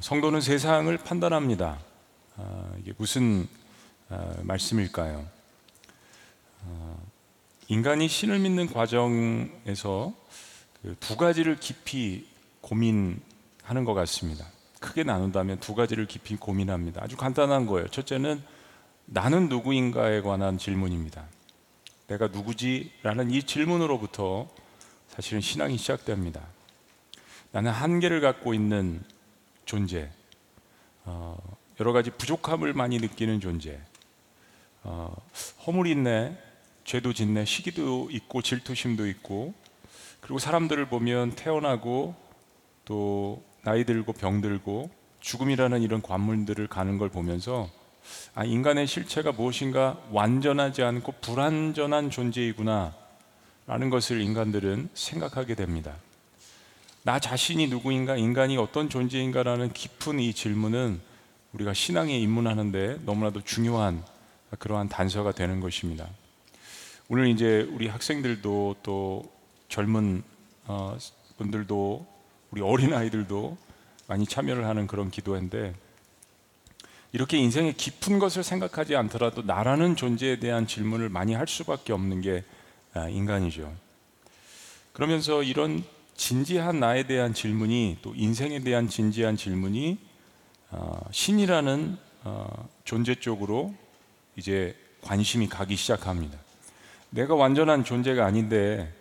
성도는 세상을 판단합니다. 아, 이게 무슨 아, 말씀일까요? 아, 인간이 신을 믿는 과정에서 그 두 가지를 깊이 고민하는 것 같습니다. 크게 나눈다면 두 가지를 깊이 고민합니다. 아주 간단한 거예요. 첫째는 나는 누구인가에 관한 질문입니다. 내가 누구지? 라는 이 질문으로부터 사실은 신앙이 시작됩니다. 나는 한계를 갖고 있는 존재, 어, 여러 가지 부족함을 많이 느끼는 존재, 어, 허물이 있네, 죄도 짓네, 시기도 있고 질투심도 있고, 그리고 사람들을 보면 태어나고 또 나이 들고 병 들고 죽음이라는 이런 관문들을 가는 걸 보면서 아, 인간의 실체가 무엇인가 완전하지 않고 불완전한 존재이구나 라는 것을 인간들은 생각하게 됩니다. 나 자신이 누구인가, 인간이 어떤 존재인가라는 깊은 이 질문은 우리가 신앙에 입문하는데 너무나도 중요한 그러한 단서가 되는 것입니다. 오늘 이제 우리 학생들도 또 젊은 어, 분들도 우리 어린 아이들도 많이 참여를 하는 그런 기도인데 이렇게 인생의 깊은 것을 생각하지 않더라도 나라는 존재에 대한 질문을 많이 할 수밖에 없는 게 아, 인간이죠. 그러면서 이런 진지한 나에 대한 질문이 또 인생에 대한 진지한 질문이 어, 신이라는 어, 존재 쪽으로 이제 관심이 가기 시작합니다. 내가 완전한 존재가 아닌데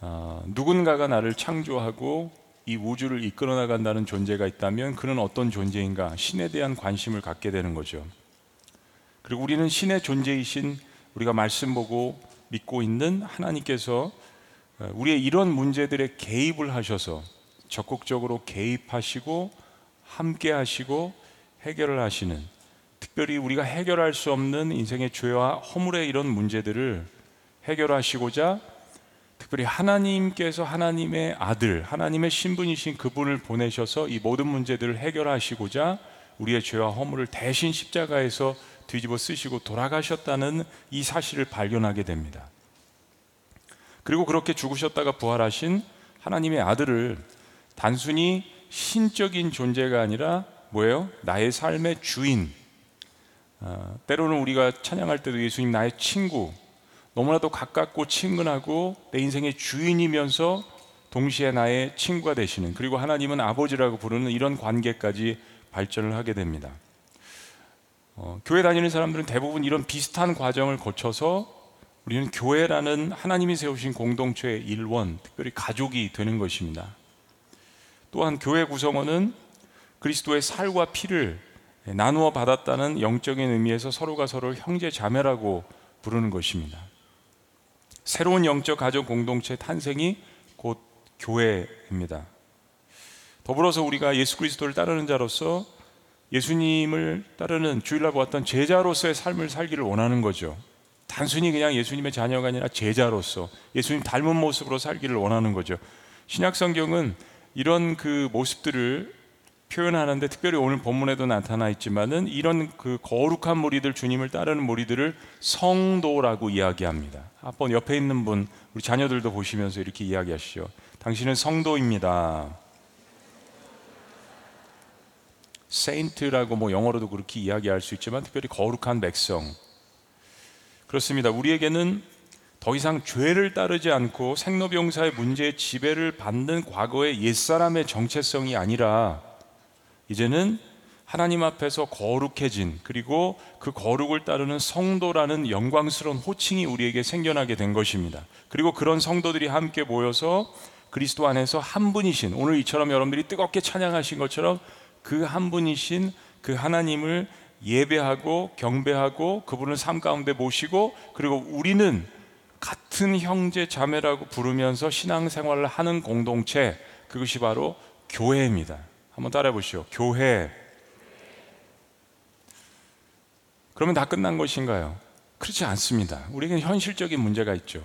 어, 누군가가 나를 창조하고 이 우주를 이끌어 나간다는 존재가 있다면 그는 어떤 존재인가 신에 대한 관심을 갖게 되는 거죠. 그리고 우리는 신의 존재이신 우리가 말씀 보고 믿고 있는 하나님께서 어, 우리의 이런 문제들에 개입을 하셔서 적극적으로 개입하시고 함께 하시고 해결을 하시는 특별히 우리가 해결할 수 없는 인생의 죄와 허물의 이런 문제들을 해결하시고자 특별히 하나님께서 하나님의 아들, 하나님의 신분이신 그분을 보내셔서 이 모든 문제들을 해결하시고자 우리의 죄와 허물을 대신 십자가에서 뒤집어 쓰시고 돌아가셨다는 이 사실을 발견하게 됩니다. 그리고 그렇게 죽으셨다가 부활하신 하나님의 아들을 단순히 신적인 존재가 아니라 뭐예요? 나의 삶의 주인. 어, 때로는 우리가 찬양할 때도 예수님 나의 친구, 너무나도 가깝고 친근하고 내 인생의 주인이면서 동시에 나의 친구가 되시는 그리고 하나님은 아버지라고 부르는 이런 관계까지 발전을 하게 됩니다. 어, 교회 다니는 사람들은 대부분 이런 비슷한 과정을 거쳐서 우리는 교회라는 하나님이 세우신 공동체의 일원, 특별히 가족이 되는 것입니다. 또한 교회 구성원은 그리스도의 살과 피를 나누어 받았다는 영적인 의미에서 서로가 서로 형제 자매라고 부르는 것입니다. 새로운 영적 가족 공동체 탄생이 곧 교회입니다. 더불어서 우리가 예수 그리스도를 따르는 자로서 예수님을 따르는 주일날 보았던 제자로서의 삶을 살기를 원하는 거죠. 단순히 그냥 예수님의 자녀가 아니라 제자로서 예수님 닮은 모습으로 살기를 원하는 거죠. 신약 성경은 이런 그 모습들을 표현하는데 특별히 오늘 본문에도 나타나 있지만은 이런 그 거룩한 무리들 주님을 따르는 무리들을 성도라고 이야기합니다. 한번 옆에 있는 분 우리 자녀들도 보시면서 이렇게 이야기하시죠. 당신은 성도입니다. 세인트라고 뭐 영어로도 그렇게 이야기할 수 있지만 특별히 거룩한 백성 그렇습니다. 우리에게는 더 이상 죄를 따르지 않고 생로병사의 문제의 지배를 받는 과거의 옛사람의 정체성이 아니라 이제는 하나님 앞에서 거룩해진 그리고 그 거룩을 따르는 성도라는 영광스러운 호칭이 우리에게 생겨나게 된 것입니다. 그리고 그런 성도들이 함께 모여서 그리스도 안에서 한 분이신 오늘 이처럼 여러분들이 뜨겁게 찬양하신 것처럼 그 한 분이신 그 하나님을 예배하고 경배하고 그분을 삶 가운데 모시고 그리고 우리는 같은 형제 자매라고 부르면서 신앙생활을 하는 공동체 그것이 바로 교회입니다. 한번 따라해 보시오. 교회. 그러면 다 끝난 것인가요? 그렇지 않습니다. 우리에게는 현실적인 문제가 있죠.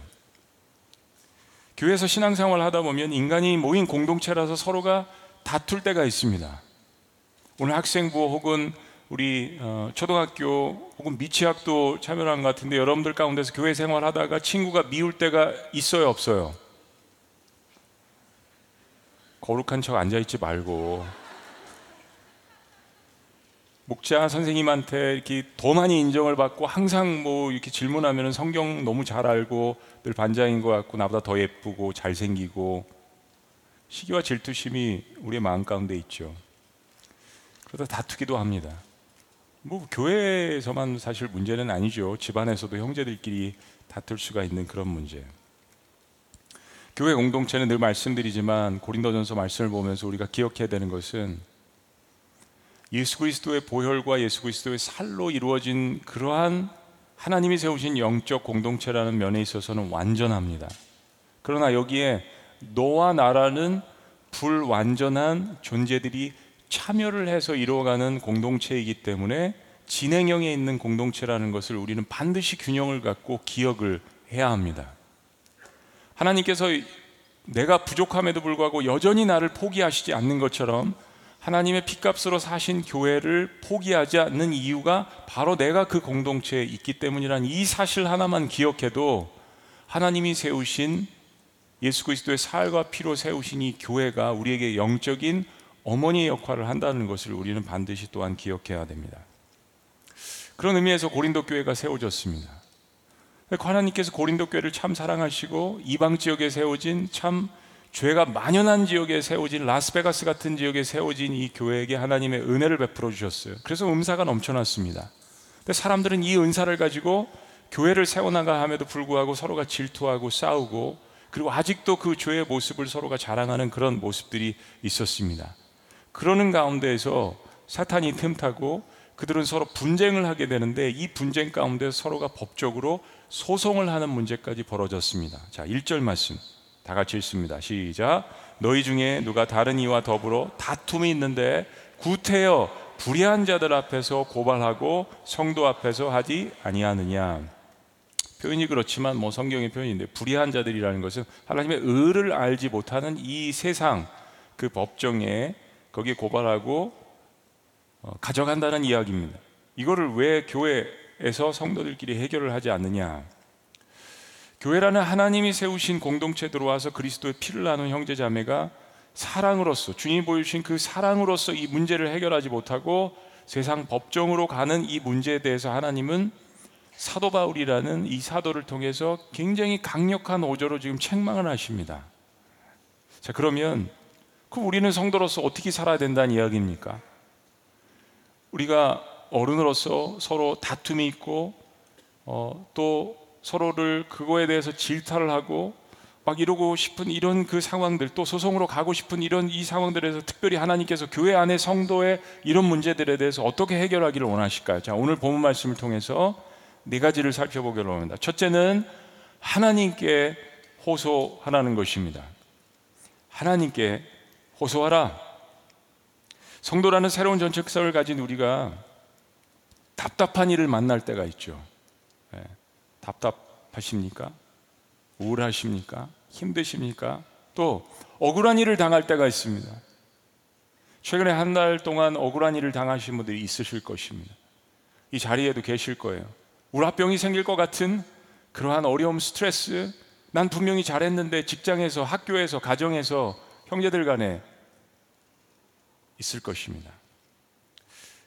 교회에서 신앙생활을 하다 보면 인간이 모인 공동체라서 서로가 다툴 때가 있습니다. 오늘 학생부 혹은 우리 어, 초등학교 혹은 미취학도 참여를 한것 같은데 여러분들 가운데서 교회 생활하다가 친구가 미울 때가 있어요 없어요? 거룩한 척 앉아있지 말고 목자 선생님한테 이렇게 더 많이 인정을 받고 항상 뭐 이렇게 질문하면 성경 너무 잘 알고 늘 반장인 것 같고 나보다 더 예쁘고 잘생기고 시기와 질투심이 우리의 마음 가운데 있죠. 그러다 다투기도 합니다. 뭐 교회에서만 사실 문제는 아니죠. 집안에서도 형제들끼리 다툴 수가 있는 그런 문제. 교회 공동체는 늘 말씀드리지만 고린도전서 말씀을 보면서 우리가 기억해야 되는 것은 예수 그리스도의 보혈과 예수 그리스도의 살로 이루어진 그러한 하나님이 세우신 영적 공동체라는 면에 있어서는 완전합니다. 그러나 여기에 너와 나라는 불완전한 존재들이 참여를 해서 이루어가는 공동체이기 때문에 진행형에 있는 공동체라는 것을 우리는 반드시 균형을 갖고 기억을 해야 합니다. 하나님께서 내가 부족함에도 불구하고 여전히 나를 포기하시지 않는 것처럼 하나님의 피값으로 사신 교회를 포기하지 않는 이유가 바로 내가 그 공동체에 있기 때문이란 이 사실 하나만 기억해도 하나님이 세우신 예수 그리스도의 살과 피로 세우신 이 교회가 우리에게 영적인 어머니의 역할을 한다는 것을 우리는 반드시 또한 기억해야 됩니다. 그런 의미에서 고린도 교회가 세워졌습니다. 하나님께서 고린도 교회를 참 사랑하시고 이방 지역에 세워진 참 죄가 만연한 지역에 세워진 라스베가스 같은 지역에 세워진 이 교회에게 하나님의 은혜를 베풀어 주셨어요. 그래서 음사가 넘쳐났습니다. 근데 사람들은 이 은사를 가지고 교회를 세워나가 함에도 불구하고 서로가 질투하고 싸우고 그리고 아직도 그 죄의 모습을 서로가 자랑하는 그런 모습들이 있었습니다. 그러는 가운데에서 사탄이 틈타고 그들은 서로 분쟁을 하게 되는데 이 분쟁 가운데 서로가 법적으로 소송을 하는 문제까지 벌어졌습니다. 자, 1절 말씀. 다 같이 읽습니다. 시작. 너희 중에 누가 다른 이와 더불어 다툼이 있는데 구태여 불의한 자들 앞에서 고발하고 성도 앞에서 하지 아니하느냐. 표현이 그렇지만 뭐 성경의 표현인데 불의한 자들이라는 것은 하나님의 의를 알지 못하는 이 세상 그 법정에 거기에 고발하고 어, 가져간다는 이야기입니다. 이거를 왜 교회에서 성도들끼리 해결을 하지 않느냐? 교회라는 하나님이 세우신 공동체 들어와서 그리스도의 피를 나눈 형제 자매가 사랑으로서 주님이 보여주신 그 사랑으로서 이 문제를 해결하지 못하고 세상 법정으로 가는 이 문제에 대해서 하나님은 사도 바울이라는 이 사도를 통해서 굉장히 강력한 오조로 지금 책망을 하십니다. 자, 그러면 그 우리는 성도로서 어떻게 살아야 된다는 이야기입니까? 우리가 어른으로서 서로 다툼이 있고 어, 또 서로를 그거에 대해서 질타를 하고 막 이러고 싶은 이런 그 상황들 또 소송으로 가고 싶은 이런 이 상황들에서 특별히 하나님께서 교회 안에 성도의 이런 문제들에 대해서 어떻게 해결하기를 원하실까요? 자, 오늘 본문 말씀을 통해서 네 가지를 살펴보기로 합니다. 첫째는 하나님께 호소하라는 것입니다. 하나님께 호소하라. 성도라는 새로운 전책성을 가진 우리가 답답한 일을 만날 때가 있죠. 답답하십니까? 우울하십니까? 힘드십니까? 또 억울한 일을 당할 때가 있습니다. 최근에 한 달 동안 억울한 일을 당하신 분들이 있으실 것입니다. 이 자리에도 계실 거예요. 우라병이 생길 것 같은 그러한 어려움, 스트레스, 난 분명히 잘했는데 직장에서, 학교에서, 가정에서, 형제들 간에 있을 것입니다.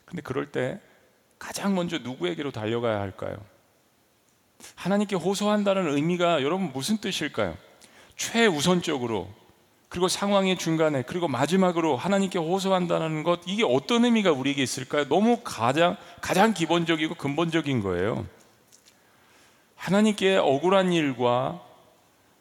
근데 그럴 때 가장 먼저 누구에게로 달려가야 할까요? 하나님께 호소한다는 의미가 여러분 무슨 뜻일까요? 최우선적으로 그리고 상황의 중간에 그리고 마지막으로 하나님께 호소한다는 것 이게 어떤 의미가 우리에게 있을까요? 너무 가장 가장 기본적이고 근본적인 거예요. 하나님께 억울한 일과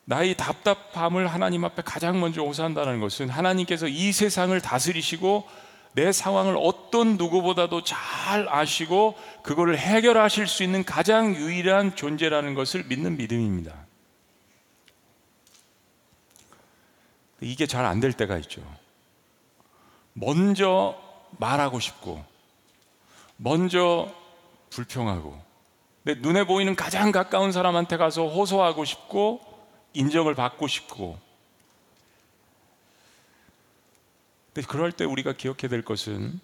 나의 답답함을 하나님 앞에 가장 먼저 호소한다는 것은 하나님께서 이 세상을 다스리시고 내 상황을 어떤 누구보다도 잘 아시고 그거를 해결하실 수 있는 가장 유일한 존재라는 것을 믿는 믿음입니다. 이게 잘 안 될 때가 있죠. 먼저 말하고 싶고, 먼저 불평하고, 내 눈에 보이는 가장 가까운 사람한테 가서 호소하고 싶고, 인정을 받고 싶고, 근데 그럴 때 우리가 기억해야 될 것은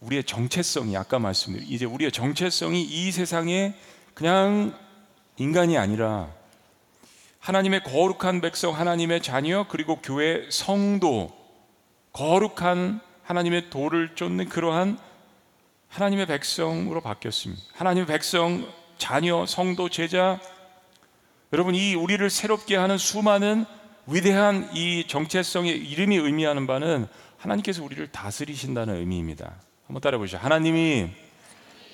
우리의 정체성이 아까 말씀드린 이제 우리의 정체성이 이 세상에 그냥 인간이 아니라 하나님의 거룩한 백성, 하나님의 자녀, 그리고 교회 성도, 거룩한 하나님의 도를 쫓는 그러한 하나님의 백성으로 바뀌었습니다. 하나님의 백성, 자녀, 성도, 제자 여러분 이 우리를 새롭게 하는 수많은 위대한 이 정체성의 이름이 의미하는 바는 하나님께서 우리를 다스리신다는 의미입니다. 한번 따라 보시죠. 하나님이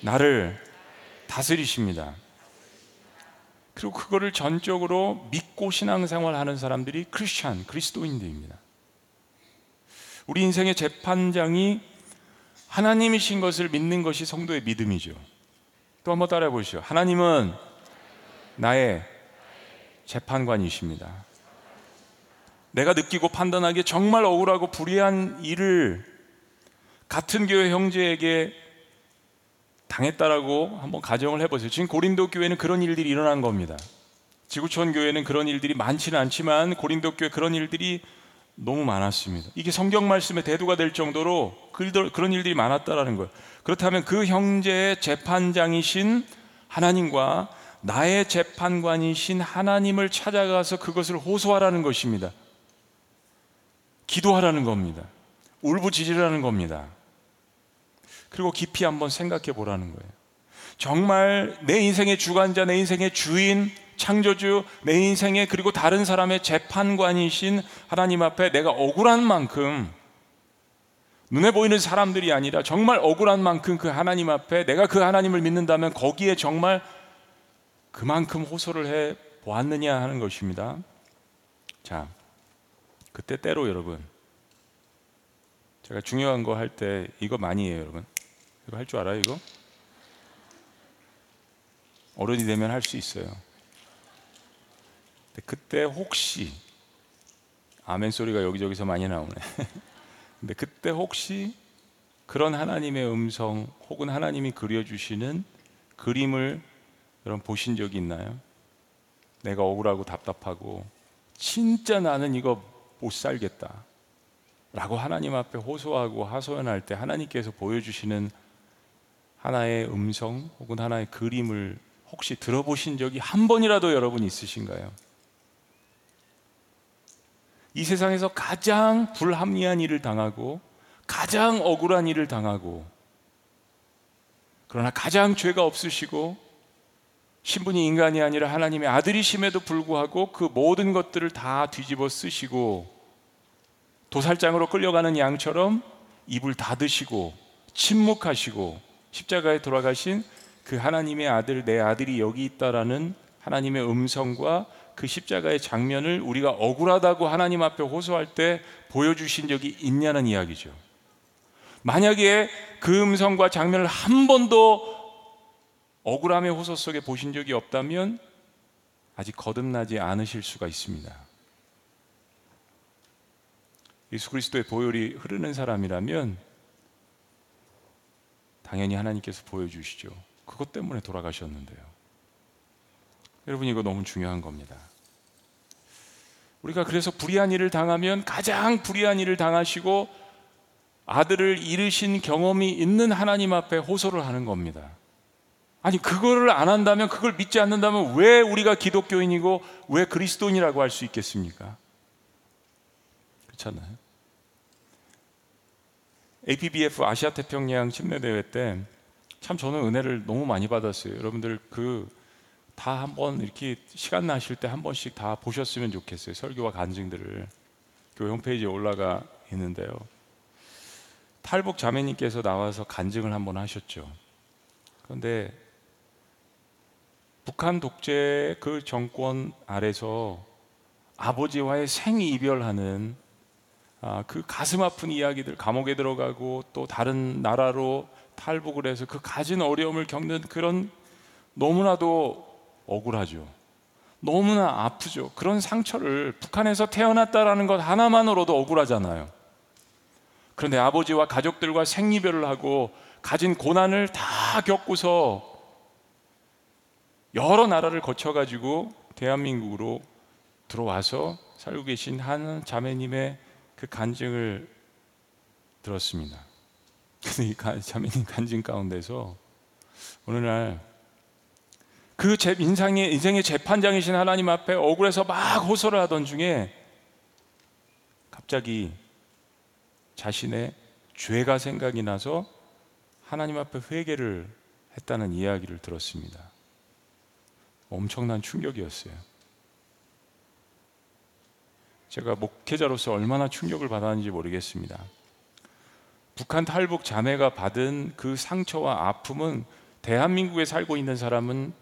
나를 다스리십니다. 그리고 그거를 전적으로 믿고 신앙생활 하는 사람들이 크리스찬, 그리스도인들입니다. 우리 인생의 재판장이 하나님이신 것을 믿는 것이 성도의 믿음이죠. 또 한번 따라해 보시죠. 하나님은 나의 재판관이십니다. 내가 느끼고 판단하기에 정말 억울하고 불의한 일을 같은 교회 형제에게 당했다라고 한번 가정을 해보세요. 지금 고린도 교회는 그런 일들이 일어난 겁니다. 지구촌 교회는 그런 일들이 많지는 않지만 고린도 교회 그런 일들이 너무 많았습니다. 이게 성경 말씀의 대두가 될 정도로 그런 일들이 많았다라는 거예요. 그렇다면 그 형제의 재판장이신 하나님과 나의 재판관이신 하나님을 찾아가서 그것을 호소하라는 것입니다. 기도하라는 겁니다. 울부짖으라는 겁니다. 그리고 깊이 한번 생각해 보라는 거예요. 정말 내 인생의 주관자, 내 인생의 주인, 창조주, 내 인생의 그리고 다른 사람의 재판관이신 하나님 앞에 내가 억울한 만큼 눈에 보이는 사람들이 아니라 정말 억울한 만큼 그 하나님 앞에 내가 그 하나님을 믿는다면 거기에 정말 그만큼 호소를 해 보았느냐 하는 것입니다. 자, 그때 때로 여러분 제가 중요한 거 할 때 이거 많이 해요, 여러분. 이거 할 줄 알아요, 이거? 어른이 되면 할 수 있어요. 그때 혹시 아멘 소리가 여기저기서 많이 나오네. 근데 그때 혹시 그런 하나님의 음성 혹은 하나님이 그려주시는 그림을 여러분 보신 적이 있나요? 내가 억울하고 답답하고 진짜 나는 이거 못 살겠다. 라고 하나님 앞에 호소하고 하소연할 때 하나님께서 보여주시는 하나의 음성 혹은 하나의 그림을 혹시 들어보신 적이 한 번이라도 여러분 있으신가요? 이 세상에서 가장 불합리한 일을 당하고 가장 억울한 일을 당하고 그러나 가장 죄가 없으시고 신분이 인간이 아니라 하나님의 아들이심에도 불구하고 그 모든 것들을 다 뒤집어 쓰시고 도살장으로 끌려가는 양처럼 입을 닫으시고 침묵하시고 십자가에 돌아가신 그 하나님의 아들 내 아들이 여기 있다라는 하나님의 음성과 그 십자가의 장면을 우리가 억울하다고 하나님 앞에 호소할 때 보여주신 적이 있냐는 이야기죠. 만약에 그 음성과 장면을 한 번도 억울함의 호소 속에 보신 적이 없다면 아직 거듭나지 않으실 수가 있습니다. 예수 그리스도의 보혈이 흐르는 사람이라면 당연히 하나님께서 보여주시죠. 그것 때문에 돌아가셨는데요. 여러분 이거 너무 중요한 겁니다. 우리가 그래서 불의한 일을 당하면 가장 불의한 일을 당하시고 아들을 잃으신 경험이 있는 하나님 앞에 호소를 하는 겁니다. 아니 그거를 안 한다면 그걸 믿지 않는다면 왜 우리가 기독교인이고 왜 그리스도인이라고 할 수 있겠습니까? 그렇잖아요. APBF 아시아 태평양 침례 대회 때 참 저는 은혜를 너무 많이 받았어요. 여러분들 그 다 한번 이렇게 시간 나실 때 한 번씩 다 보셨으면 좋겠어요. 설교와 간증들을 교회 홈페이지에 올라가 있는데요. 탈북 자매님께서 나와서 간증을 한번 하셨죠. 그런데 북한 독재 그 정권 아래서 아버지와의 생이별하는 아, 그 가슴 아픈 이야기들 감옥에 들어가고 또 다른 나라로 탈북을 해서 그 가진 어려움을 겪는 그런 너무나도 억울하죠. 너무나 아프죠. 그런 상처를 북한에서 태어났다라는 것 하나만으로도 억울하잖아요. 그런데 아버지와 가족들과 생이별을 하고 가진 고난을 다 겪고서 여러 나라를 거쳐가지고 대한민국으로 들어와서 살고 계신 한 자매님의 그 간증을 들었습니다. 근데 이 자매님 간증 가운데서 어느 날그 인상의 인생의 재판장이신 하나님 앞에 억울해서 막 호소를 하던 중에 갑자기 자신의 죄가 생각이 나서 하나님 앞에 회개를 했다는 이야기를 들었습니다. 엄청난 충격이었어요. 제가 목회자로서 얼마나 충격을 받았는지 모르겠습니다. 북한 탈북 자매가 받은 그 상처와 아픔은 대한민국에 살고 있는 사람은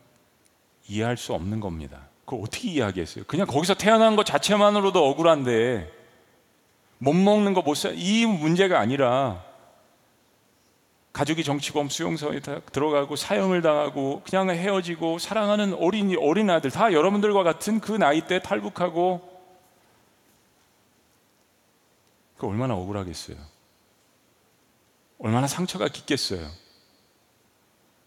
이해할 수 없는 겁니다. 그걸 어떻게 이해하겠어요? 그냥 거기서 태어난 것 자체만으로도 억울한데 못 먹는 거못 사, 이 문제가 아니라 가족이 정치범 수용소에 들어가고 사형을 당하고 그냥 헤어지고 사랑하는 어린이 어린 아들 다 여러분들과 같은 그 나이 때 탈북하고 그 얼마나 억울하겠어요. 얼마나 상처가 깊겠어요.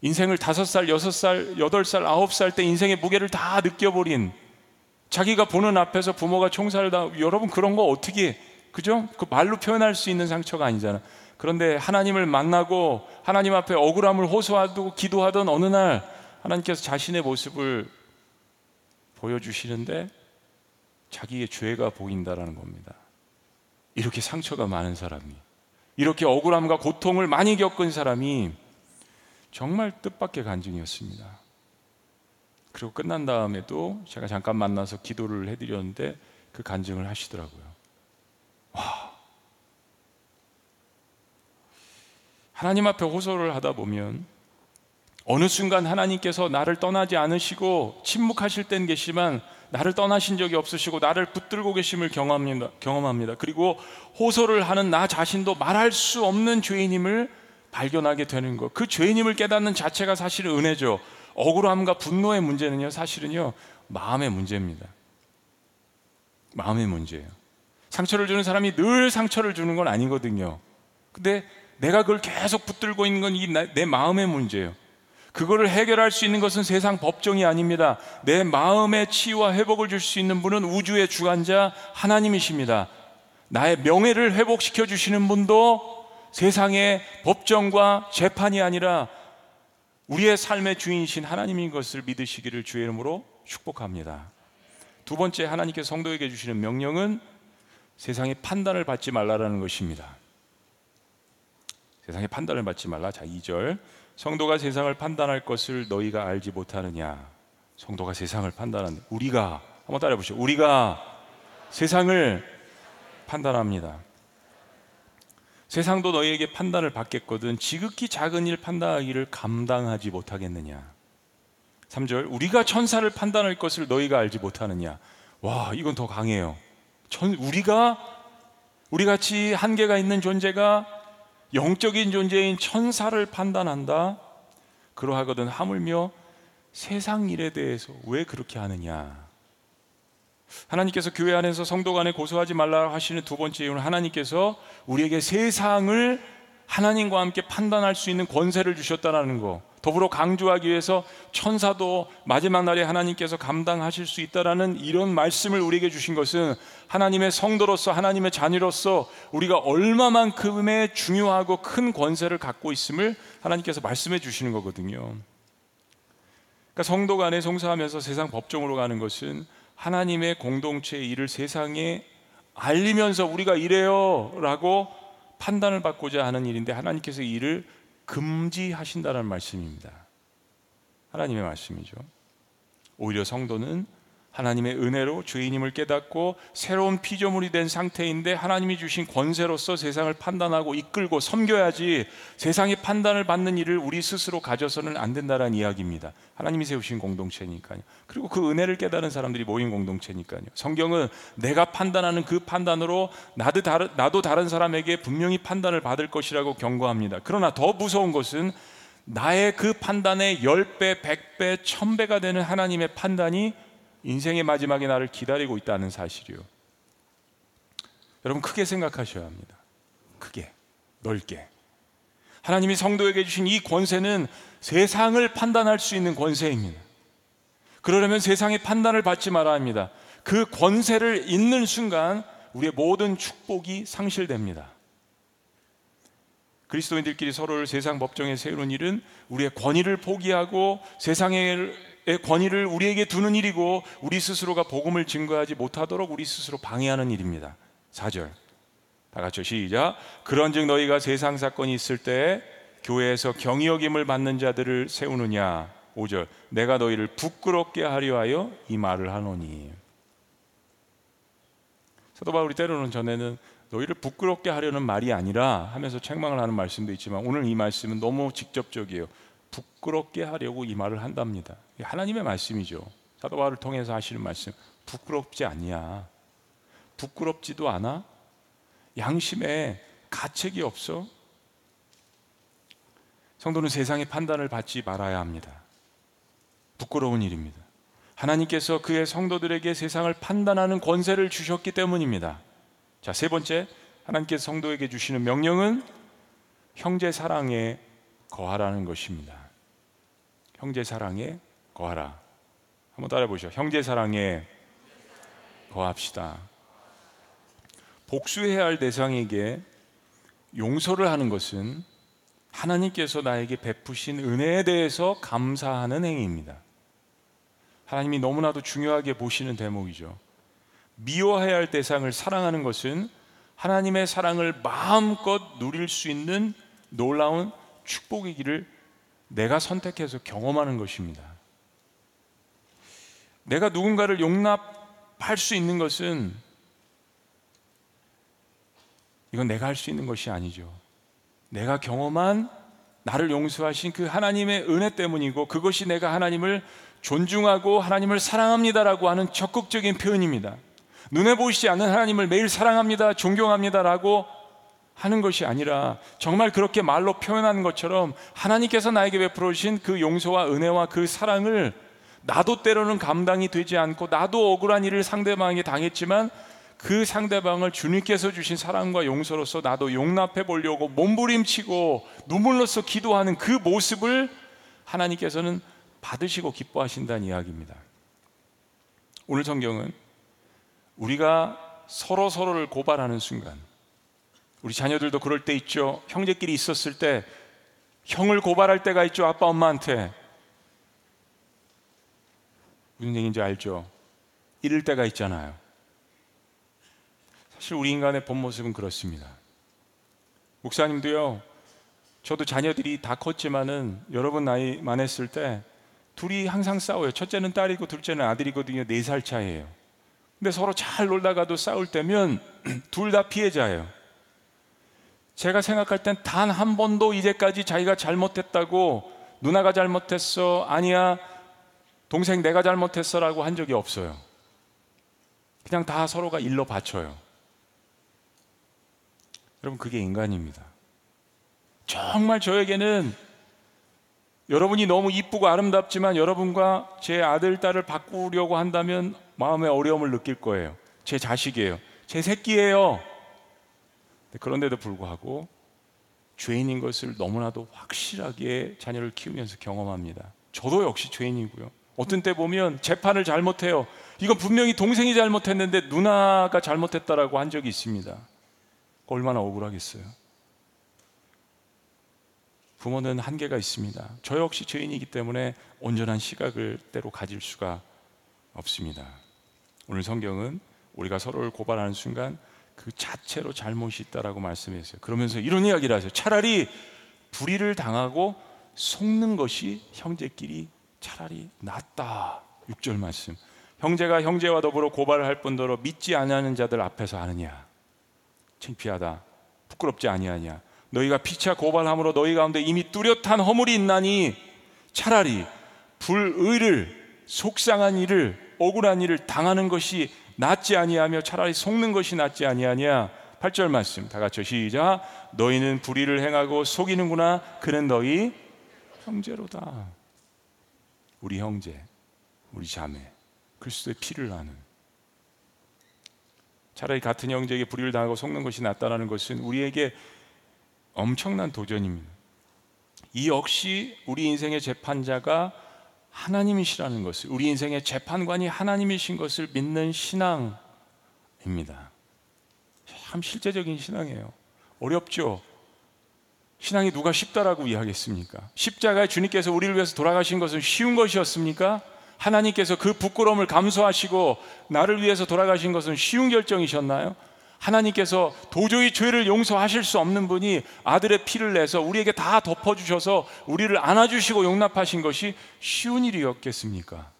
인생을 다섯 살, 여섯 살, 여덟 살, 아홉 살 때 인생의 무게를 다 느껴버린 자기가 보는 앞에서 부모가 총살을 다 여러분 그런 거 어떻게 그죠? 그 말로 표현할 수 있는 상처가 아니잖아. 그런데 하나님을 만나고 하나님 앞에 억울함을 호소하고 기도하던 어느 날 하나님께서 자신의 모습을 보여주시는데 자기의 죄가 보인다라는 겁니다. 이렇게 상처가 많은 사람이, 이렇게 억울함과 고통을 많이 겪은 사람이 정말 뜻밖의 간증이었습니다. 그리고 끝난 다음에도 제가 잠깐 만나서 기도를 해드렸는데 그 간증을 하시더라고요. 와. 하나님 앞에 호소를 하다 보면 어느 순간 하나님께서 나를 떠나지 않으시고 침묵하실 땐 계시지만 나를 떠나신 적이 없으시고 나를 붙들고 계심을 경험합니다. 경험합니다. 그리고 호소를 하는 나 자신도 말할 수 없는 죄인임을 발견하게 되는 것. 그 죄인임을 깨닫는 자체가 사실은 은혜죠. 억울함과 분노의 문제는요, 사실은요, 마음의 문제입니다. 마음의 문제예요. 상처를 주는 사람이 늘 상처를 주는 건 아니거든요. 근데 내가 그걸 계속 붙들고 있는 건내 마음의 문제예요. 그거를 해결할 수 있는 것은 세상 법정이 아닙니다. 내 마음의 치유와 회복을 줄 수 있는 분은 우주의 주관자 하나님이십니다. 나의 명예를 회복시켜 주시는 분도 세상의 법정과 재판이 아니라 우리의 삶의 주인이신 하나님인 것을 믿으시기를 주의 이름으로 축복합니다. 두 번째 하나님께서 성도에게 주시는 명령은 세상의 판단을 받지 말라라는 것입니다. 세상의 판단을 받지 말라. 자, 2절. 성도가 세상을 판단할 것을 너희가 알지 못하느냐? 성도가 세상을 판단하는 우리가 한번 따라해 보시죠. 우리가 세상을 판단합니다. 세상도 너희에게 판단을 받겠거든 지극히 작은 일 판단하기를 감당하지 못하겠느냐. 3절 우리가 천사를 판단할 것을 너희가 알지 못하느냐. 와, 이건 더 강해요. 천, 우리가 우리 같이 한계가 있는 존재가 영적인 존재인 천사를 판단한다. 그러하거든 하물며 세상 일에 대해서 왜 그렇게 하느냐? 하나님께서 교회 안에서 성도 간에 고소하지 말라 하시는 두 번째 이유는 하나님께서 우리에게 세상을 하나님과 함께 판단할 수 있는 권세를 주셨다는 거. 더불어 강조하기 위해서 천사도 마지막 날에 하나님께서 감당하실 수 있다라는 이런 말씀을 우리에게 주신 것은 하나님의 성도로서 하나님의 자녀로서 우리가 얼마만큼의 중요하고 큰 권세를 갖고 있음을 하나님께서 말씀해 주시는 거거든요. 그러니까 성도 간에 송사하면서 세상 법정으로 가는 것은 하나님의 공동체의 일을 세상에 알리면서 우리가 이래요라고 판단을 받고자 하는 일인데 하나님께서 이 일을 금지하신다는 말씀입니다. 하나님의 말씀이죠. 오히려 성도는 하나님의 은혜로 주인임을 깨닫고 새로운 피조물이 된 상태인데 하나님이 주신 권세로서 세상을 판단하고 이끌고 섬겨야지 세상의 판단을 받는 일을 우리 스스로 가져서는 안 된다는 이야기입니다. 하나님이 세우신 공동체니까요. 그리고 그 은혜를 깨달은 사람들이 모인 공동체니까요. 성경은 내가 판단하는 그 판단으로 나도 다른, 나도 다른 사람에게 분명히 판단을 받을 것이라고 경고합니다. 그러나 더 무서운 것은 나의 그 판단의 10배, 100배, 1000배가 되는 하나님의 판단이 인생의 마지막에 나를 기다리고 있다는 사실이요. 여러분 크게 생각하셔야 합니다. 크게, 넓게. 하나님이 성도에게 주신 이 권세는 세상을 판단할 수 있는 권세입니다. 그러려면 세상의 판단을 받지 말아야 합니다. 그 권세를 잊는 순간 우리의 모든 축복이 상실됩니다. 그리스도인들끼리 서로를 세상 법정에 세우는 일은 우리의 권위를 포기하고 세상의 권위를 우리에게 두는 일이고 우리 스스로가 복음을 증거하지 못하도록 우리 스스로 방해하는 일입니다. 4절. 다 같이 시작. 그런즉 너희가 세상 사건이 있을 때 교회에서 경의 여김을 받는 자들을 세우느냐 5절 내가 너희를 부끄럽게 하려 하여 이 말을 하노니 사도 바울이 때로는 전에는 너희를 부끄럽게 하려는 말이 아니라 하면서 책망을 하는 말씀도 있지만 오늘 이 말씀은 너무 직접적이에요. 부끄럽게 하려고 이 말을 한답니다. 하나님의 말씀이죠. 사도 바울을 통해서 하시는 말씀. 부끄럽지 않냐? 부끄럽지도 않아? 양심에 가책이 없어? 성도는 세상의 판단을 받지 말아야 합니다. 부끄러운 일입니다. 하나님께서 그의 성도들에게 세상을 판단하는 권세를 주셨기 때문입니다. 자, 세 번째, 하나님께서 성도에게 주시는 명령은 형제 사랑에 거하라는 것입니다. 형제 사랑에 거하라. 한번 따라 보시죠. 형제 사랑에 거합시다. 복수해야 할 대상에게 용서를 하는 것은 하나님께서 나에게 베푸신 은혜에 대해서 감사하는 행위입니다. 하나님이 너무나도 중요하게 보시는 대목이죠. 미워해야 할 대상을 사랑하는 것은 하나님의 사랑을 마음껏 누릴 수 있는 놀라운 길을 내가 선택해서 경험하는 것입니다. 내가 누군가를 용납할 수 있는 것은 이건 내가 할 수 있는 것이 아니죠. 내가 경험한 나를 용서하신 그 하나님의 은혜 때문이고 그것이 내가 하나님을 존중하고 하나님을 사랑합니다라고 하는 적극적인 표현입니다. 눈에 보이지 않는 하나님을 매일 사랑합니다, 존경합니다라고 하는 것이 아니라 정말 그렇게 말로 표현하는 것처럼 하나님께서 나에게 베풀어 주신 그 용서와 은혜와 그 사랑을 나도 때로는 감당이 되지 않고 나도 억울한 일을 상대방에게 당했지만 그 상대방을 주님께서 주신 사랑과 용서로서 나도 용납해 보려고 몸부림치고 눈물로써 기도하는 그 모습을 하나님께서는 받으시고 기뻐하신다는 이야기입니다. 오늘 성경은 우리가 서로 서로를 고발하는 순간 우리 자녀들도 그럴 때 있죠. 형제끼리 있었을 때 형을 고발할 때가 있죠. 아빠 엄마한테 무슨 얘기인지 알죠? 이럴 때가 있잖아요. 사실 우리 인간의 본 모습은 그렇습니다. 목사님도요. 저도 자녀들이 다 컸지만은 여러분 나이 많았을 때 둘이 항상 싸워요. 첫째는 딸이고 둘째는 아들이거든요. 네 살 차이예요. 근데 서로 잘 놀다가도 싸울 때면 둘 다 피해자예요. 제가 생각할 땐 단 한 번도 이제까지 자기가 잘못했다고 누나가 잘못했어 아니야 동생 내가 잘못했어라고 한 적이 없어요. 그냥 다 서로가 일러 바쳐요. 여러분 그게 인간입니다. 정말 저에게는 여러분이 너무 이쁘고 아름답지만 여러분과 제 아들, 딸을 바꾸려고 한다면 마음의 어려움을 느낄 거예요. 제 자식이에요. 제 새끼예요. 그런데도 불구하고 죄인인 것을 너무나도 확실하게 자녀를 키우면서 경험합니다. 저도 역시 죄인이고요. 어떤 때 보면 재판을 잘못해요. 이건 분명히 동생이 잘못했는데 누나가 잘못했다라고 한 적이 있습니다. 얼마나 억울하겠어요. 부모는 한계가 있습니다. 저 역시 죄인이기 때문에 온전한 시각을 때로 가질 수가 없습니다. 오늘 성경은 우리가 서로를 고발하는 순간 그 자체로 잘못이 있다라고 말씀했어요. 그러면서 이런 이야기를 하세요. 차라리 불의를 당하고 속는 것이 형제끼리 차라리 낫다. 6절 말씀. 형제가 형제와 더불어 고발을 할 뿐더러 믿지 아니하는 자들 앞에서 하느냐. 창피하다. 부끄럽지 아니하냐. 너희가 피차 고발함으로 너희 가운데 이미 뚜렷한 허물이 있나니 차라리 불의를 속상한 일을 억울한 일을 당하는 것이 낫지 아니하며 차라리 속는 것이 낫지 아니하냐? 8절 말씀 다 같이 시작. 너희는 불의를 행하고 속이는구나. 그는 너희 형제로다. 우리 형제 우리 자매 그리스도의 피를 나는. 차라리 같은 형제에게 불의를 당하고 속는 것이 낫다라는 것은 우리에게 엄청난 도전입니다. 이 역시 우리 인생의 재판자가 하나님이시라는 것을 우리 인생의 재판관이 하나님이신 것을 믿는 신앙입니다. 참 실제적인 신앙이에요. 어렵죠. 신앙이 누가 쉽다라고 이야기했습니까? 십자가에 주님께서 우리를 위해서 돌아가신 것은 쉬운 것이었습니까? 하나님께서 그 부끄러움을 감수하시고 나를 위해서 돌아가신 것은 쉬운 결정이셨나요? 하나님께서 도저히 죄를 용서하실 수 없는 분이 아들의 피를 내서 우리에게 다 덮어주셔서 우리를 안아주시고 용납하신 것이 쉬운 일이었겠습니까?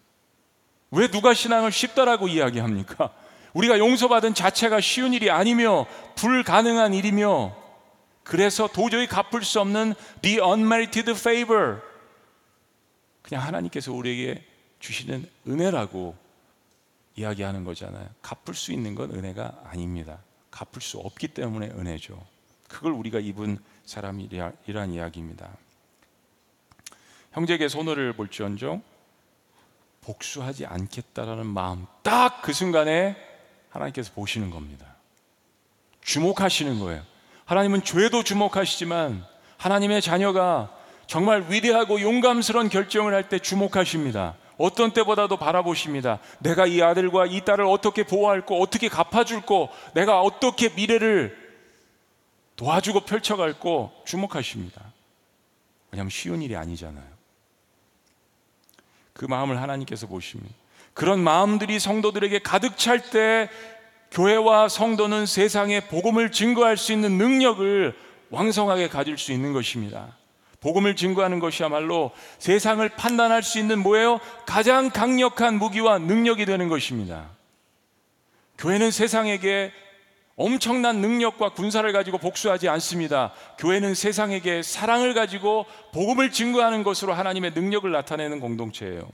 왜 누가 신앙을 쉽다라고 이야기합니까? 우리가 용서받은 자체가 쉬운 일이 아니며 불가능한 일이며 그래서 도저히 갚을 수 없는 the unmerited favor 그냥 하나님께서 우리에게 주시는 은혜라고 이야기하는 거잖아요. 갚을 수 있는 건 은혜가 아닙니다. 갚을 수 없기 때문에 은혜죠. 그걸 우리가 입은 사람이란 이야기입니다. 형제에게 손해를 볼지언정 복수하지 않겠다라는 마음 딱 그 순간에 하나님께서 보시는 겁니다. 주목하시는 거예요. 하나님은 죄도 주목하시지만 하나님의 자녀가 정말 위대하고 용감스러운 결정을 할 때 주목하십니다. 어떤 때보다도 바라보십니다. 내가 이 아들과 이 딸을 어떻게 보호할 거, 어떻게 갚아줄 거, 내가 어떻게 미래를 도와주고 펼쳐갈 거 주목하십니다. 왜냐하면 쉬운 일이 아니잖아요. 그 마음을 하나님께서 보십니다. 그런 마음들이 성도들에게 가득 찰 때 교회와 성도는 세상에 복음을 증거할 수 있는 능력을 왕성하게 가질 수 있는 것입니다. 복음을 증거하는 것이야말로 세상을 판단할 수 있는 뭐예요? 가장 강력한 무기와 능력이 되는 것입니다. 교회는 세상에게 엄청난 능력과 군사를 가지고 복수하지 않습니다. 교회는 세상에게 사랑을 가지고 복음을 증거하는 것으로 하나님의 능력을 나타내는 공동체예요.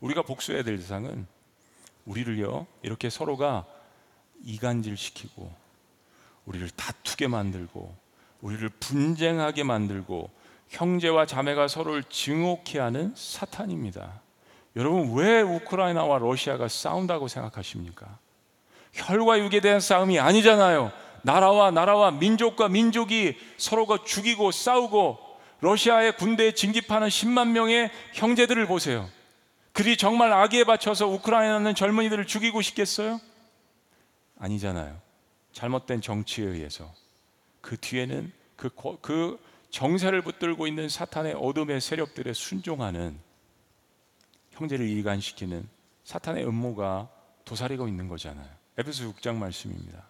우리가 복수해야 될 대상은 우리를요, 이렇게 서로가 이간질시키고, 우리를 다투게 만들고, 우리를 분쟁하게 만들고 형제와 자매가 서로를 증오케 하는 사탄입니다. 여러분 왜 우크라이나와 러시아가 싸운다고 생각하십니까? 혈과 육에 대한 싸움이 아니잖아요. 나라와 나라와 민족과 민족이 서로가 죽이고 싸우고 러시아의 군대에 진입하는 10만 명의 형제들을 보세요. 그들이 정말 악에 바쳐서 우크라이나는 젊은이들을 죽이고 싶겠어요? 아니잖아요. 잘못된 정치에 의해서. 그 뒤에는 그, 그 정세를 붙들고 있는 사탄의 어둠의 세력들에 순종하는 형제를 일관시키는 사탄의 음모가 도사리고 있는 거잖아요. 에베소 6장 말씀입니다.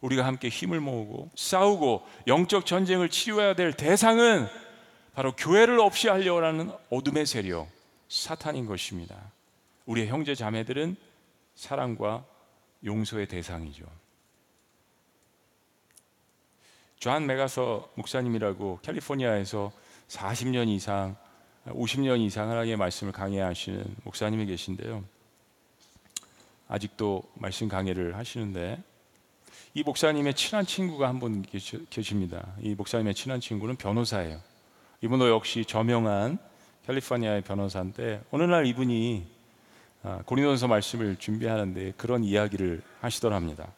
우리가 함께 힘을 모으고 싸우고 영적 전쟁을 치러야 될 대상은 바로 교회를 없이 하려고 하는 어둠의 세력, 사탄인 것입니다. 우리의 형제 자매들은 사랑과 용서의 대상이죠. 존 맥아더 목사님이라고 캘리포니아에서 40년 이상, 50년 이상 하나님의 말씀을 강해하시는 목사님이 계신데요. 아직도 말씀 강해를 하시는데 이 목사님의 친한 친구가 한 분 계십니다. 이 목사님의 친한 친구는 변호사예요. 이분도 역시 저명한 캘리포니아의 변호사인데 어느 날 이분이 아, 고린도서 말씀을 준비하는데 그런 이야기를 하시더랍니다.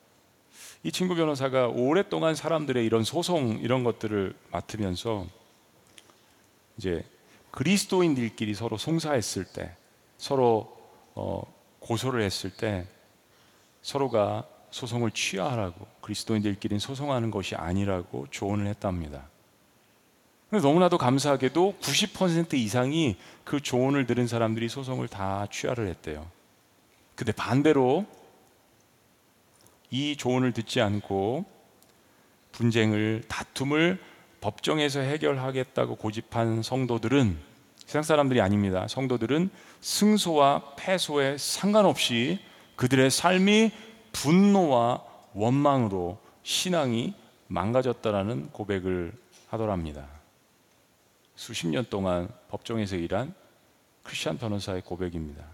이 친구 변호사가 오랫동안 사람들의 이런 소송 이런 것들을 맡으면서 이제 그리스도인들끼리 서로 송사했을 때 서로 어, 고소를 했을 때 서로가 소송을 취하라고 그리스도인들끼리 소송하는 것이 아니라고 조언을 했답니다. 너무나도 감사하게도 90% 이상이 그 조언을 들은 사람들이 소송을 다 취하를 했대요. 근데 반대로 이 조언을 듣지 않고 분쟁을 다툼을 법정에서 해결하겠다고 고집한 성도들은 세상 사람들이 아닙니다. 성도들은 승소와 패소에 상관없이 그들의 삶이 분노와 원망으로 신앙이 망가졌다라는 고백을 하더랍니다. 수십 년 동안 법정에서 일한 크리스천 변호사의 고백입니다.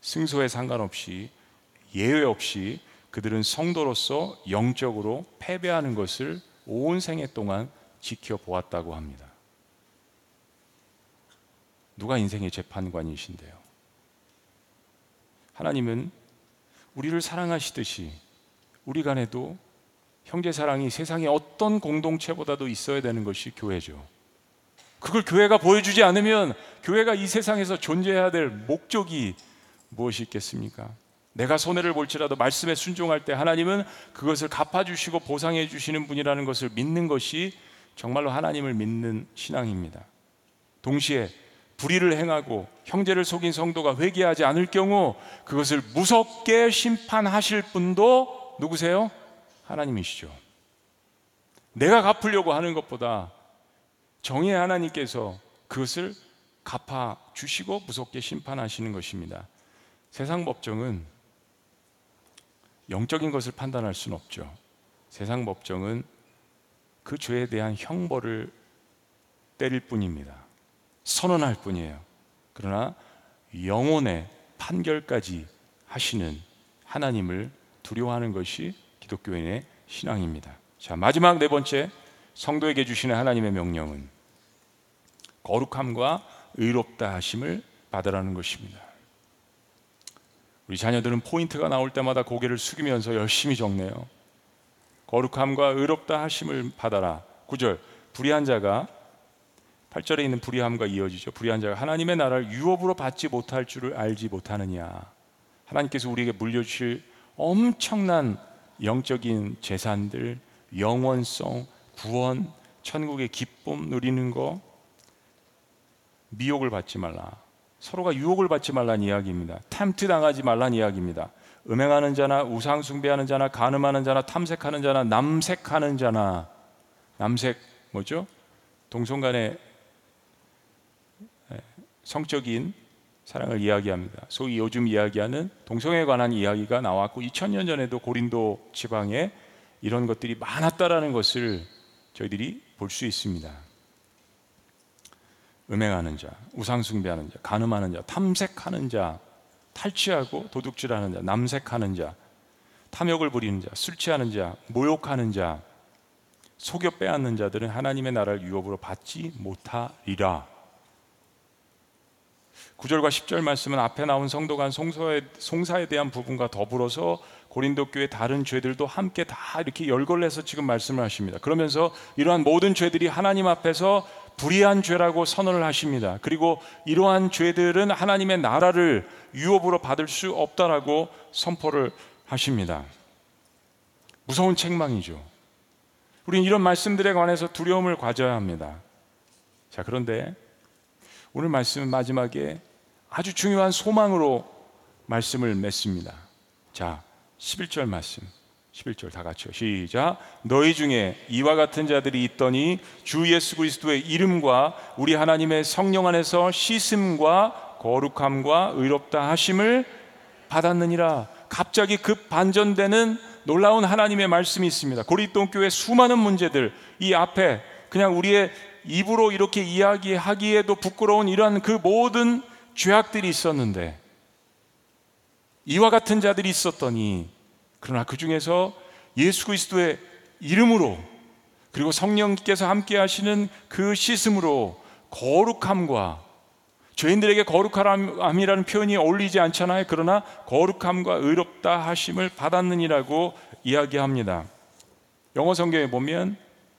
승소에 상관없이 예외 없이 그들은 성도로서 영적으로 패배하는 것을 온 생애 동안 지켜보았다고 합니다. 누가 인생의 재판관이신데요? 하나님은 우리를 사랑하시듯이 우리 간에도 형제 사랑이 세상의 어떤 공동체보다도 있어야 되는 것이 교회죠. 그걸 교회가 보여주지 않으면 교회가 이 세상에서 존재해야 될 목적이 무엇이 있겠습니까? 내가 손해를 볼지라도 말씀에 순종할 때 하나님은 그것을 갚아주시고 보상해 주시는 분이라는 것을 믿는 것이 정말로 하나님을 믿는 신앙입니다. 동시에 불의를 행하고 형제를 속인 성도가 회개하지 않을 경우 그것을 무섭게 심판하실 분도 누구세요? 하나님이시죠. 내가 갚으려고 하는 것보다 정의 하나님께서 그것을 갚아 주시고 무섭게 심판하시는 것입니다. 세상 법정은 영적인 것을 판단할 수는 없죠. 세상 법정은 그 죄에 대한 형벌을 때릴 뿐입니다. 선언할 뿐이에요. 그러나 영혼의 판결까지 하시는 하나님을 두려워하는 것이 기독교인의 신앙입니다. 자, 마지막 네 번째 성도에게 주시는 하나님의 명령은 거룩함과 의롭다 하심을 받으라는 것입니다. 우리 자녀들은 포인트가 나올 때마다 고개를 숙이면서 열심히 적네요. 거룩함과 의롭다 하심을 받아라. 9절 불의한 자가 8절에 있는 불의함과 이어지죠. 불의한 자가 하나님의 나라를 유업으로 받지 못할 줄을 알지 못하느냐. 하나님께서 우리에게 물려주실 엄청난 영적인 재산들, 영원성, 구원, 천국의 기쁨 누리는 거 미혹을 받지 말라. 서로가 유혹을 받지 말란 이야기입니다. 탐트 당하지 말란 이야기입니다. 음행하는 자나 우상 숭배하는 자나 간음하는 자나 탐색하는 자나 남색하는 자나 남색 뭐죠? 동성간의 성적인 사랑을 이야기합니다. 소위 요즘 이야기하는 동성에 관한 이야기가 나왔고 2000년 전에도 고린도 지방에 이런 것들이 많았다라는 것을 저희들이 볼 수 있습니다. 음행하는 자, 우상숭배하는 자, 간음하는 자, 탐색하는 자, 탈취하고 도둑질하는 자, 남색하는 자, 탐욕을 부리는 자, 술 취하는 자, 모욕하는 자, 속여 빼앗는 자들은 하나님의 나라를 유업으로 받지 못하리라. 9절과 10절 말씀은 앞에 나온 성도 간 송사에, 송사에 대한 부분과 더불어서 고린도 교회 다른 죄들도 함께 다 이렇게 열걸해서 지금 말씀을 하십니다. 그러면서 이러한 모든 죄들이 하나님 앞에서 불의한 죄라고 선언을 하십니다. 그리고 이러한 죄들은 하나님의 나라를 유업으로 받을 수 없다라고 선포를 하십니다. 무서운 책망이죠. 우리는 이런 말씀들에 관해서 두려움을 가져야 합니다. 자, 그런데 오늘 말씀은 마지막에 아주 중요한 소망으로 말씀을 맺습니다. 자, 11절 말씀. 11절 다 같이요. 시작. 너희 중에 이와 같은 자들이 있더니 주 예수 그리스도의 이름과 우리 하나님의 성령 안에서 씻음과 거룩함과 의롭다 하심을 받았느니라. 갑자기 급 반전되는 놀라운 하나님의 말씀이 있습니다. 고린도 교회 수많은 문제들 이 앞에 그냥 우리의 입으로 이렇게 이야기하기에도 부끄러운 이러한 그 모든 죄악들이 있었는데 이와 같은 자들이 있었더니 그러나 그 중에서 예수 그리스도의 이름으로 그리고 성령께서 함께 하시는 그 씻음으로 거룩함과 죄인들에게 거룩함이라는 표현이 어울리지 않잖아요. 그러나 거룩함과 의롭다 하심을 받았느니라고 이야기합니다. 영어 성경에 보면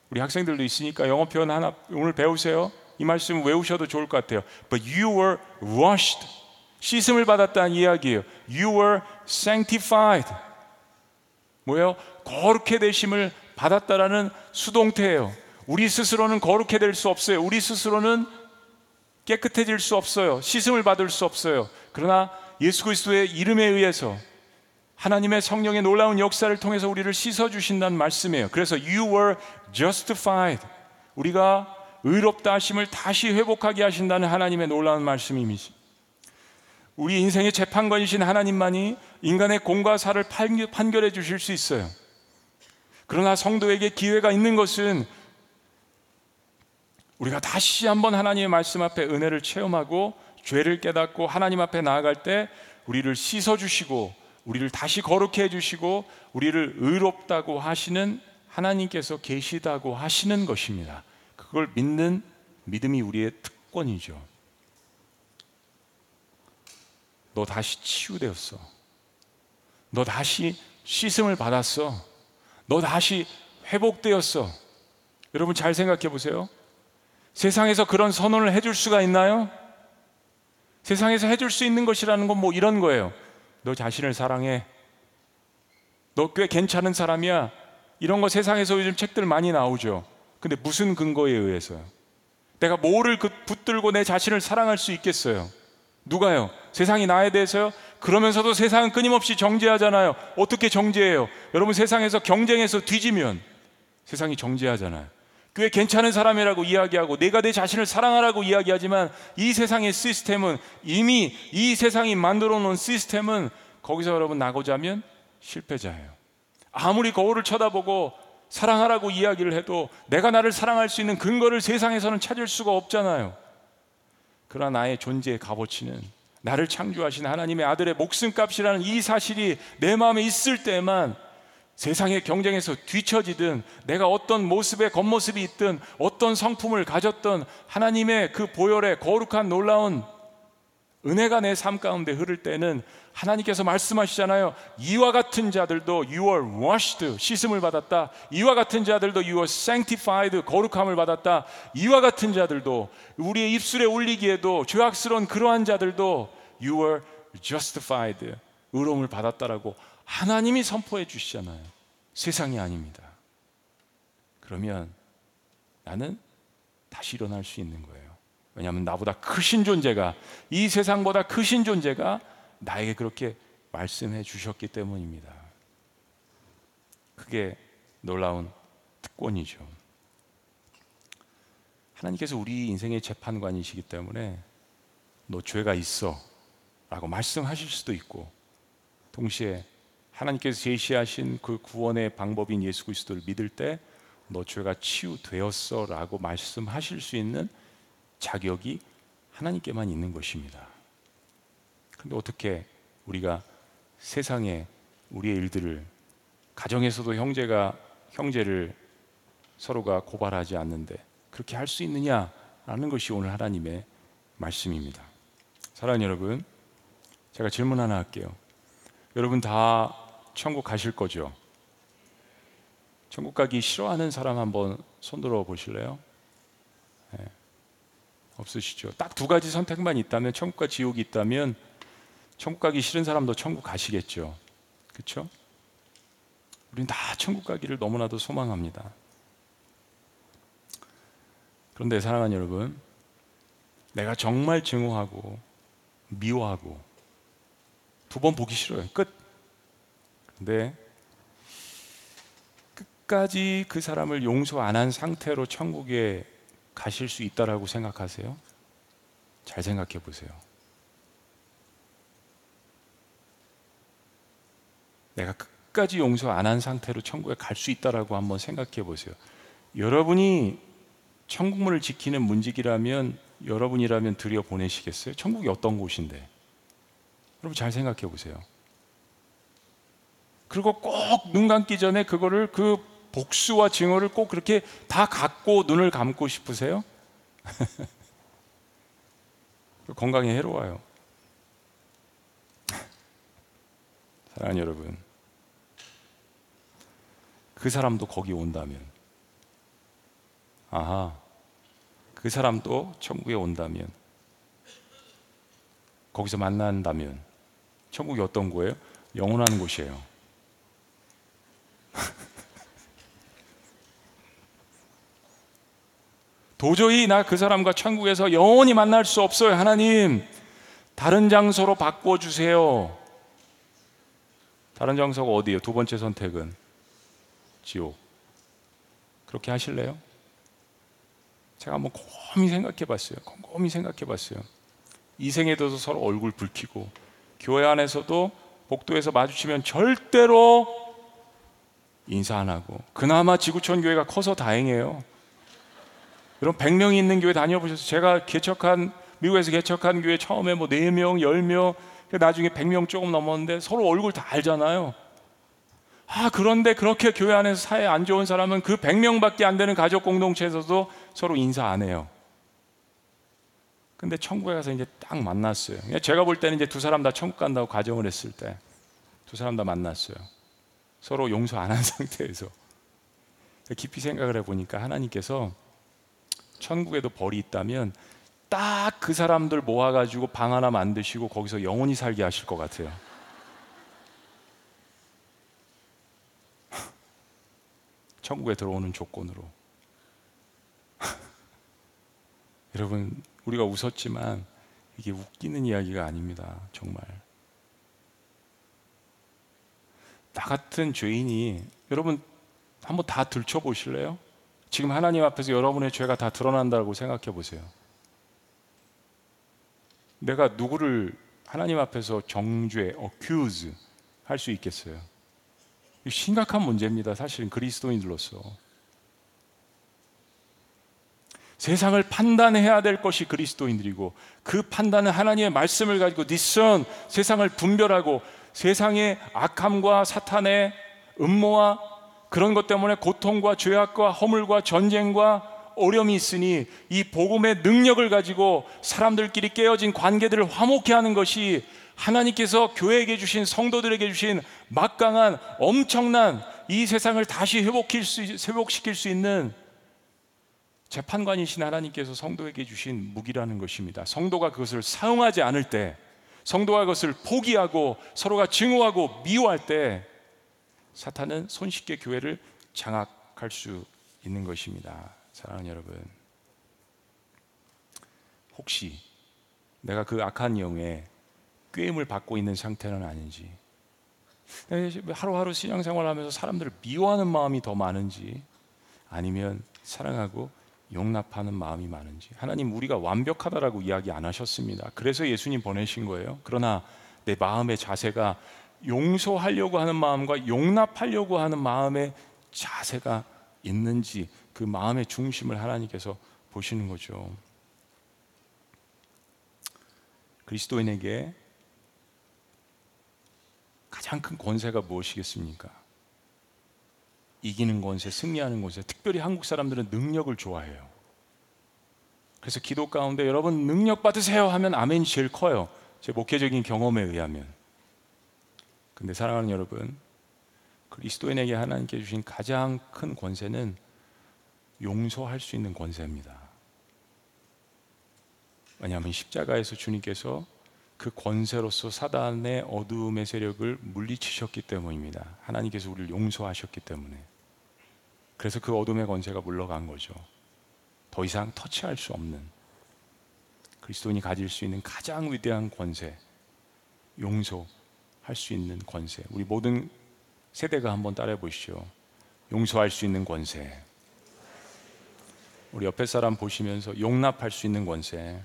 우리 학생들도 있으니까 영어 표현 하나 오늘 배우세요. 이 말씀 외우셔도 좋을 것 같아요. But you were washed. 씻음을 받았다는 이야기예요. You were sanctified. 뭐예요? 거룩해 되심을 받았다라는 수동태예요. 우리 스스로는 거룩해 될 수 없어요. 우리 스스로는 깨끗해질 수 없어요. 씻음을 받을 수 없어요. 그러나 예수 그리스도의 이름에 의해서 하나님의 성령의 놀라운 역사를 통해서 우리를 씻어 주신다는 말씀이에요. 그래서 you were justified. 우리가 의롭다 하심을 다시 회복하게 하신다는 하나님의 놀라운 말씀입니다. 우리 인생의 재판관이신 하나님만이 인간의 공과 사를 판결해 주실 수 있어요. 그러나 성도에게 기회가 있는 것은 우리가 다시 한번 하나님의 말씀 앞에 은혜를 체험하고 죄를 깨닫고 하나님 앞에 나아갈 때 우리를 씻어 주시고 우리를 다시 거룩해 해 주시고 우리를 의롭다고 하시는 하나님께서 계시다고 하시는 것입니다. 그걸 믿는 믿음이 우리의 특권이죠. 너 다시 치유되었어. 너 다시 씻음을 받았어. 너 다시 회복되었어. 여러분 잘 생각해 보세요. 세상에서 그런 선언을 해줄 수가 있나요? 세상에서 해줄 수 있는 것이라는 건 뭐 이런 거예요. 너 자신을 사랑해. 너 꽤 괜찮은 사람이야. 이런 거 세상에서 요즘 책들 많이 나오죠. 근데 무슨 근거에 의해서요? 내가 뭐를 그 붙들고 내 자신을 사랑할 수 있겠어요? 누가요? 세상이 나에 대해서요? 그러면서도 세상은 끊임없이 정죄하잖아요. 어떻게 정죄해요? 여러분 세상에서 경쟁해서 뒤지면 세상이 정죄하잖아요. 교회 괜찮은 사람이라고 이야기하고 내가 내 자신을 사랑하라고 이야기하지만 이 세상의 시스템은 이미 이 세상이 만들어 놓은 시스템은 거기서 여러분 나고자면 실패자예요. 아무리 거울을 쳐다보고 사랑하라고 이야기를 해도 내가 나를 사랑할 수 있는 근거를 세상에서는 찾을 수가 없잖아요. 그러나 나의 존재의 값어치는 나를 창조하신 하나님의 아들의 목숨값이라는 이 사실이 내 마음에 있을 때만 세상의 경쟁에서 뒤처지든 내가 어떤 모습의 겉모습이 있든 어떤 성품을 가졌던 하나님의 그 보혈의 거룩한 놀라운 은혜가 내 삶 가운데 흐를 때는 하나님께서 말씀하시잖아요. 이와 같은 자들도 you are washed 씻음을 받았다. 이와 같은 자들도 you are sanctified 거룩함을 받았다. 이와 같은 자들도 우리의 입술에 올리기에도 죄악스러운 그러한 자들도 you are justified 의로움을 받았다라고 하나님이 선포해 주시잖아요. 세상이 아닙니다. 그러면 나는 다시 일어날 수 있는 거예요. 왜냐하면 나보다 크신 존재가 이 세상보다 크신 존재가 나에게 그렇게 말씀해 주셨기 때문입니다. 그게 놀라운 특권이죠. 하나님께서 우리 인생의 재판관이시기 때문에 너 죄가 있어 라고 말씀하실 수도 있고 동시에 하나님께서 제시하신 그 구원의 방법인 예수 그리스도를 믿을 때 너 죄가 치유되었어 라고 말씀하실 수 있는 자격이 하나님께만 있는 것입니다. 근데 어떻게 우리가 세상에 우리의 일들을 가정에서도 형제가 형제를 서로가 고발하지 않는데 그렇게 할 수 있느냐라는 것이 오늘 하나님의 말씀입니다. 사랑하는 여러분, 제가 질문 하나 할게요. 여러분 다 천국 가실 거죠? 천국 가기 싫어하는 사람 한번 손들어 보실래요? 네. 없으시죠? 딱 두 가지 선택만 있다면 천국과 지옥이 있다면 천국 가기 싫은 사람도 천국 가시겠죠. 그렇죠? 우리는 다 천국 가기를 너무나도 소망합니다. 그런데 사랑하는 여러분, 내가 정말 증오하고 미워하고 두 번 보기 싫어요. 끝. 근데 끝까지 그 사람을 용서 안 한 상태로 천국에 가실 수 있다라고 생각하세요? 잘 생각해 보세요. 내가 끝까지 용서 안 한 상태로 천국에 갈 수 있다라고 한번 생각해 보세요. 여러분이 천국문을 지키는 문직이라면 여러분이라면 들여 보내시겠어요? 천국이 어떤 곳인데? 여러분 잘 생각해 보세요. 그리고 꼭 눈 감기 전에 그거를 그 복수와 증오를 꼭 그렇게 다 갖고 눈을 감고 싶으세요? 건강에 해로워요. 사랑하는 여러분, 그 사람도 거기 온다면, 아하, 그 사람도 천국에 온다면, 거기서 만난다면, 천국이 어떤 거예요? 영원한 곳이에요. 도저히 나 그 사람과 천국에서 영원히 만날 수 없어요. 하나님, 다른 장소로 바꿔주세요. 다른 장소가 어디예요? 두 번째 선택은 지옥. 그렇게 하실래요? 제가 한번 곰곰이 생각해 봤어요. 곰곰이 생각해 봤어요. 이 생에도 서로 얼굴 붉히고 교회 안에서도 복도에서 마주치면 절대로 인사 안 하고 그나마 지구촌 교회가 커서 다행이에요. 여러분 100명이 있는 교회 다녀보셔서 제가 개척한 미국에서 개척한 교회 처음에 뭐 4명, 10명 나중에 100명 조금 넘었는데 서로 얼굴 다 알잖아요. 아, 그런데 그렇게 교회 안에서 사회 안 좋은 사람은 그 100명밖에 안 되는 가족 공동체에서도 서로 인사 안 해요. 근데 천국에 가서 이제 딱 만났어요. 제가 볼 때는 이제 두 사람 다 천국 간다고 가정을 했을 때 두 사람 다 만났어요. 서로 용서 안 한 상태에서 깊이 생각을 해보니까 하나님께서 천국에도 벌이 있다면 딱 그 사람들 모아가지고 방 하나 만드시고 거기서 영원히 살게 하실 것 같아요. 천국에 들어오는 조건으로. 여러분, 우리가 웃었지만 이게 웃기는 이야기가 아닙니다. 정말. 나 같은 죄인이 여러분 한번 다 들춰 보실래요? 지금 하나님 앞에서 여러분의 죄가 다 드러난다고 생각해 보세요. 내가 누구를 하나님 앞에서 정죄, accuse 할 수 있겠어요? 심각한 문제입니다. 사실은 그리스도인들로서. 세상을 판단해야 될 것이 그리스도인들이고 그 판단은 하나님의 말씀을 가지고 디선 세상을 분별하고 세상의 악함과 사탄의 음모와 그런 것 때문에 고통과 죄악과 허물과 전쟁과 어려움이 있으니 이 복음의 능력을 가지고 사람들끼리 깨어진 관계들을 화목케 하는 것이 하나님께서 교회에게 주신 성도들에게 주신 막강한 엄청난 이 세상을 다시 회복시킬 수, 회복시킬 수 있는 재판관이신 하나님께서 성도에게 주신 무기라는 것입니다. 성도가 그것을 사용하지 않을 때, 성도가 그것을 포기하고 서로가 증오하고 미워할 때, 사탄은 손쉽게 교회를 장악할 수 있는 것입니다. 사랑하는 여러분, 혹시 내가 그 악한 영에 꾀임을 받고 있는 상태는 아닌지, 하루하루 신앙생활하면서 사람들을 미워하는 마음이 더 많은지, 아니면 사랑하고 용납하는 마음이 많은지 하나님 우리가 완벽하다라고 이야기 안 하셨습니다. 그래서 예수님 보내신 거예요. 그러나 내 마음의 자세가 용서하려고 하는 마음과 용납하려고 하는 마음의 자세가 있는지 그 마음의 중심을 하나님께서 보시는 거죠. 그리스도인에게 가장 큰 권세가 무엇이겠습니까? 이기는 권세, 승리하는 권세. 특별히 한국 사람들은 능력을 좋아해요. 그래서 기도 가운데 여러분 능력 받으세요 하면 아멘이 제일 커요. 제 목회적인 경험에 의하면. 근데 사랑하는 여러분, 그리스도인에게 하나님께 주신 가장 큰 권세는 용서할 수 있는 권세입니다. 왜냐하면 십자가에서 주님께서 그 권세로서 사단의 어두움의 세력을 물리치셨기 때문입니다. 하나님께서 우리를 용서하셨기 때문에. 그래서 그 어둠의 권세가 물러간 거죠. 더 이상 터치할 수 없는 그리스도인이 가질 수 있는 가장 위대한 권세, 용서할 수 있는 권세. 우리 모든 세대가 한번 따라해 보시죠. 용서할 수 있는 권세. 우리 옆에 사람 보시면서 용납할 수 있는 권세.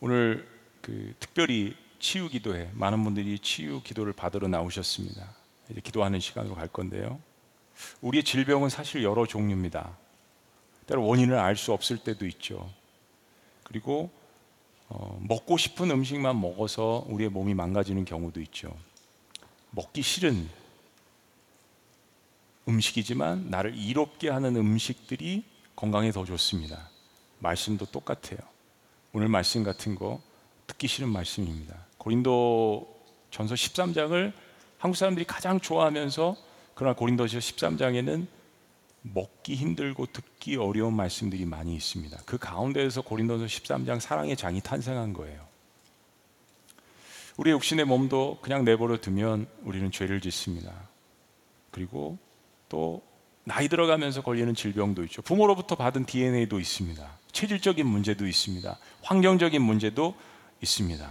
오늘 그 특별히 치유 기도회 많은 분들이 치유 기도를 받으러 나오셨습니다. 이제 기도하는 시간으로 갈 건데요. 우리의 질병은 사실 여러 종류입니다. 때로 원인을 알 수 없을 때도 있죠. 그리고 어, 먹고 싶은 음식만 먹어서 우리의 몸이 망가지는 경우도 있죠. 먹기 싫은 음식이지만 나를 이롭게 하는 음식들이 건강에 더 좋습니다. 말씀도 똑같아요. 오늘 말씀 같은 거 듣기 싫은 말씀입니다. 고린도 전서 13장을 한국 사람들이 가장 좋아하면서 그러나 고린도서 13장에는 먹기 힘들고 듣기 어려운 말씀들이 많이 있습니다. 그 가운데에서 고린도서 13장 사랑의 장이 탄생한 거예요. 우리 육신의 몸도 그냥 내버려 두면 우리는 죄를 짓습니다. 그리고 또 나이 들어가면서 걸리는 질병도 있죠. 부모로부터 받은 DNA도 있습니다. 체질적인 문제도 있습니다. 환경적인 문제도 있습니다.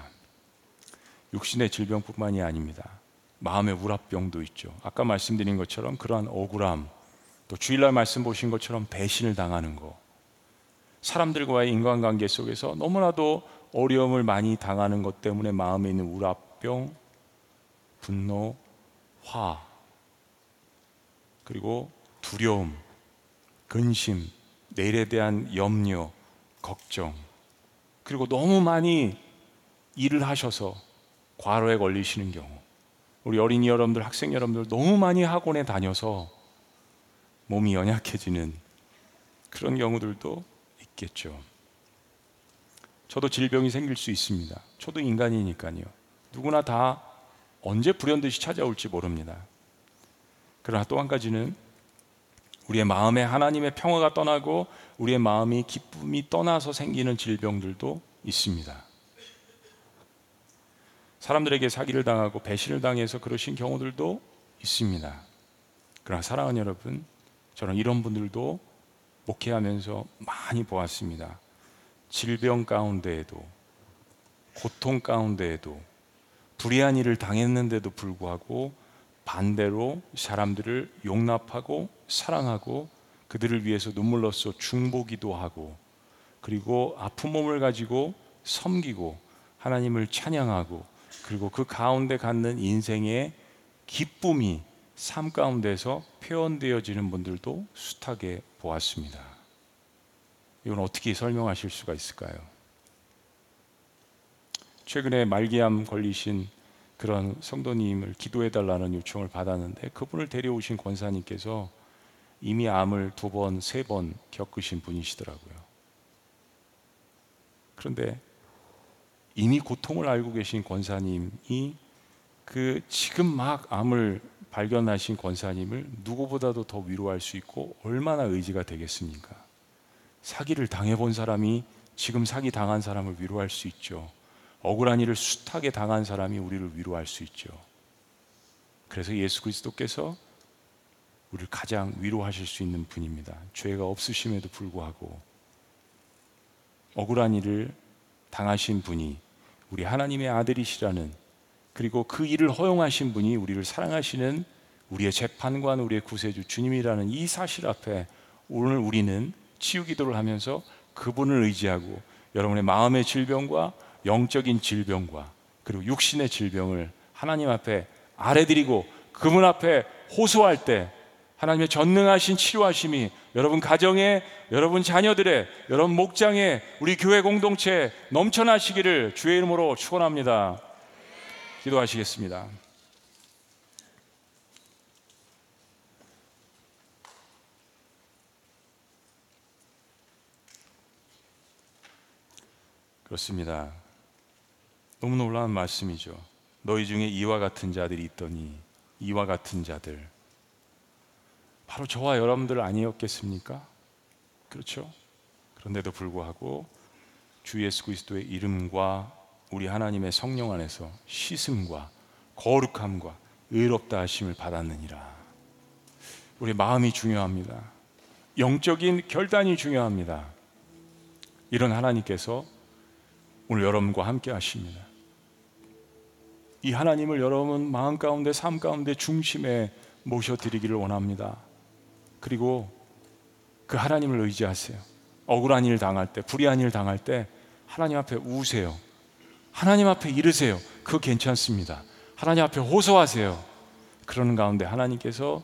육신의 질병뿐만이 아닙니다. 마음의 우라병도 있죠. 아까 말씀드린 것처럼 그러한 억울함, 또 주일날 말씀 보신 것처럼 배신을 당하는 거, 사람들과의 인간관계 속에서 너무나도 어려움을 많이 당하는 것 때문에 마음에 있는 우라병, 분노, 화, 그리고 두려움, 근심, 내일에 대한 염려, 걱정, 그리고 너무 많이 일을 하셔서 과로에 걸리시는 경우, 우리 어린이 여러분들, 학생 여러분들 너무 많이 학원에 다녀서 몸이 연약해지는 그런 경우들도 있겠죠. 저도 질병이 생길 수 있습니다. 저도 인간이니까요. 누구나 다 언제 불현듯이 찾아올지 모릅니다. 그러나 또 한 가지는 우리의 마음에 하나님의 평화가 떠나고 우리의 마음이 기쁨이 떠나서 생기는 질병들도 있습니다. 사람들에게 사기를 당하고 배신을 당해서 그러신 경우들도 있습니다. 그러나 사랑하는 여러분, 저는 이런 분들도 목회하면서 많이 보았습니다. 질병 가운데에도 고통 가운데에도 불의한 일을 당했는데도 불구하고 반대로 사람들을 용납하고 사랑하고 그들을 위해서 눈물로써 중보기도 하고 그리고 아픈 몸을 가지고 섬기고 하나님을 찬양하고 그리고 그 가운데 갖는 인생의 기쁨이 삶 가운데서 표현되어지는 분들도 숱하게 보았습니다. 이건 어떻게 설명하실 수가 있을까요? 최근에 말기암 걸리신 그런 성도님을 기도해 달라는 요청을 받았는데 그분을 데려오신 권사님께서 이미 암을 두 번, 세 번 겪으신 분이시더라고요. 그런데 이미 고통을 알고 계신 권사님이 그 지금 막 암을 발견하신 권사님을 누구보다도 더 위로할 수 있고 얼마나 의지가 되겠습니까? 사기를 당해본 사람이 지금 사기 당한 사람을 위로할 수 있죠. 억울한 일을 숱하게 당한 사람이 우리를 위로할 수 있죠. 그래서 예수 그리스도께서 우리를 가장 위로하실 수 있는 분입니다. 죄가 없으심에도 불구하고 억울한 일을 당하신 분이 우리 하나님의 아들이시라는 그리고 그 일을 허용하신 분이 우리를 사랑하시는 우리의 재판관, 우리의 구세주 주님이라는 이 사실 앞에 오늘 우리는 치유 기도를 하면서 그분을 의지하고 여러분의 마음의 질병과 영적인 질병과 그리고 육신의 질병을 하나님 앞에 아래드리고 그분 앞에 호소할 때 하나님의 전능하신 치료하심이 여러분 가정에 여러분 자녀들의 여러분 목장에 우리 교회 공동체에 넘쳐나시기를 주의 이름으로 축원합니다. 기도하시겠습니다. 그렇습니다. 너무 놀라운 말씀이죠. 너희 중에 이와 같은 자들이 있더니 이와 같은 자들 바로 저와 여러분들 아니었겠습니까? 그렇죠? 그런데도 불구하고 주 예수 그리스도의 이름과 우리 하나님의 성령 안에서 시승과 거룩함과 의롭다 하심을 받았느니라. 우리 마음이 중요합니다. 영적인 결단이 중요합니다. 이런 하나님께서 오늘 여러분과 함께 하십니다. 이 하나님을 여러분 마음 가운데 삶 가운데 중심에 모셔 드리기를 원합니다. 그리고 그 하나님을 의지하세요. 억울한 일 당할 때, 불의한 일 당할 때 하나님 앞에 우세요. 하나님 앞에 이르세요. 그 괜찮습니다. 하나님 앞에 호소하세요. 그러는 가운데 하나님께서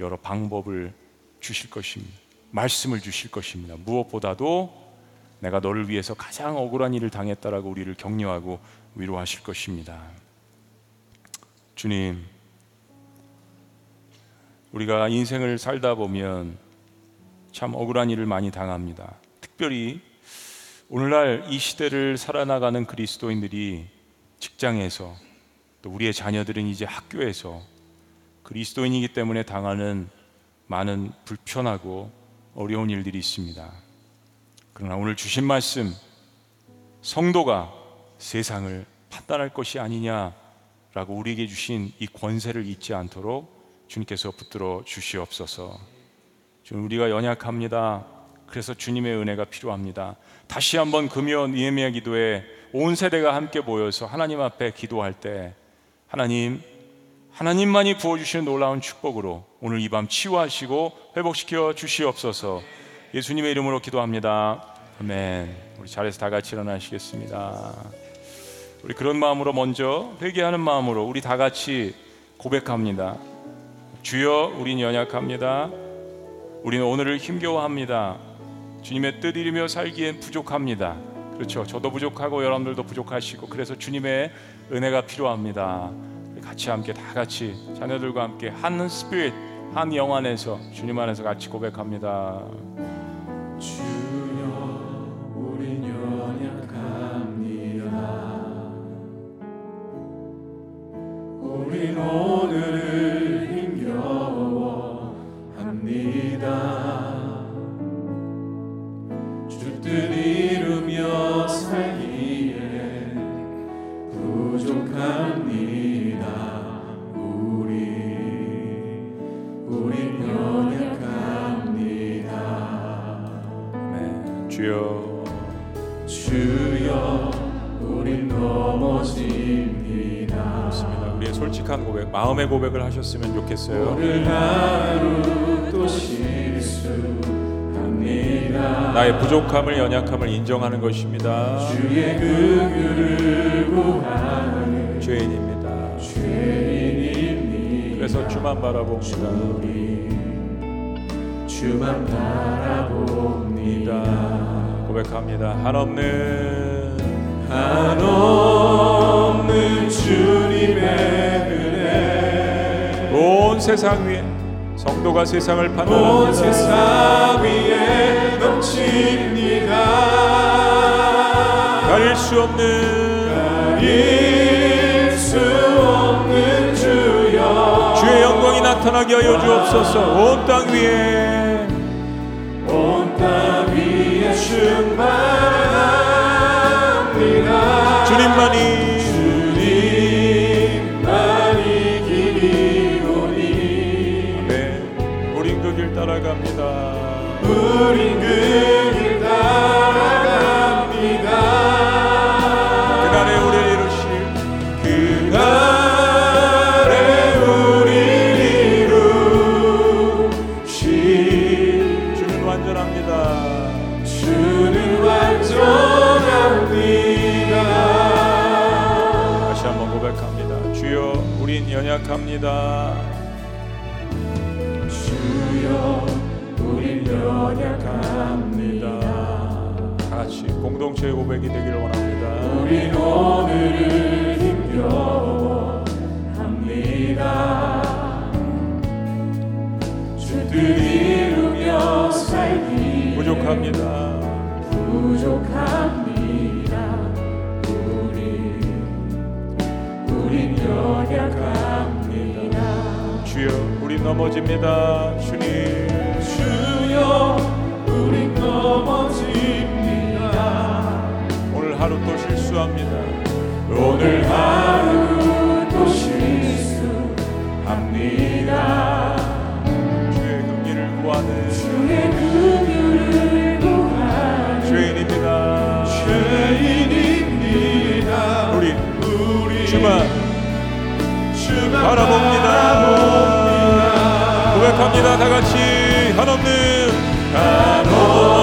여러 방법을 주실 것입니다. 말씀을 주실 것입니다. 무엇보다도 내가 너를 위해서 가장 억울한 일을 당했다라고 우리를 격려하고 위로하실 것입니다. 주님, 우리가 인생을 살다 보면 참 억울한 일을 많이 당합니다. 특별히 오늘날 이 시대를 살아나가는 그리스도인들이 직장에서 또 우리의 자녀들은 이제 학교에서 그리스도인이기 때문에 당하는 많은 불편하고 어려운 일들이 있습니다. 그러나 오늘 주신 말씀 성도가 세상을 판단할 것이 아니냐라고 우리에게 주신 이 권세를 잊지 않도록 주님께서 붙들어 주시옵소서. 주님 우리가 연약합니다. 그래서 주님의 은혜가 필요합니다. 다시 한번 금요 니에미아 기도에 온 세대가 함께 모여서 하나님 앞에 기도할 때 하나님 하나님만이 부어 주시는 놀라운 축복으로 오늘 이 밤 치유하시고 회복시켜 주시옵소서. 예수님의 이름으로 기도합니다. 아멘. 우리 자리에서 다 같이 일어나시겠습니다. 우리 그런 마음으로 먼저 회개하는 마음으로 우리 다 같이 고백합니다. 주여 우린 연약합니다. 우리는 오늘을 힘겨워합니다. 주님의 뜻 이루며 살기엔 부족합니다. 그렇죠. 저도 부족하고 여러분들도 부족하시고 그래서 주님의 은혜가 필요합니다. 같이 함께 다 같이 자녀들과 함께 한 스피릿 한 영 안에서 주님 안에서 같이 고백합니다. 하셨으면 좋겠어요. 오늘 하루 또 실수합니다 나의 부족함을 연약함을 인정하는 것입니다. 주의 긍휼을 구하는 죄인입니다. 죄인입니다 그래서 주만 바라봅니다. 주만 바라봅니다 고백합니다. 한없는 한없 온 세상 위에 성도가 세상을 온 판단합니다. 세상 위에 넘칩니다 가릴 수 없는 가릴 수 없는 주여 주의 영광이 나타나게 하여 주옵소서. 온 땅 위에 온 땅 위에 충만 따라갑니다. 우린 그길 따라갑니다 그날에 우리를 이루실 그날에 우리를 이루실 주는 완전합니다. 주는 완전합니다 다시 한번 고백합니다. 주여, 우린 연약합니다. 공동체의 고백이 되기를 원합니다. 우린 오늘을 힘겨워합니다 주뜻 이루며 살기 부족합니다. 부족합니다 우리 우린 연약합니다 주여, 우린 넘어집니다. 주님, 주여 우린 넘어 실수합니다. 오늘 하루 또 실수합니다 주의 긍휼을 구하는 주의 긍휼을 구하는 죄인입니다. 죄인입니다 우리 우리 주만 주만 바라봅니다. 고백합니다. 다 같이 한없는 한없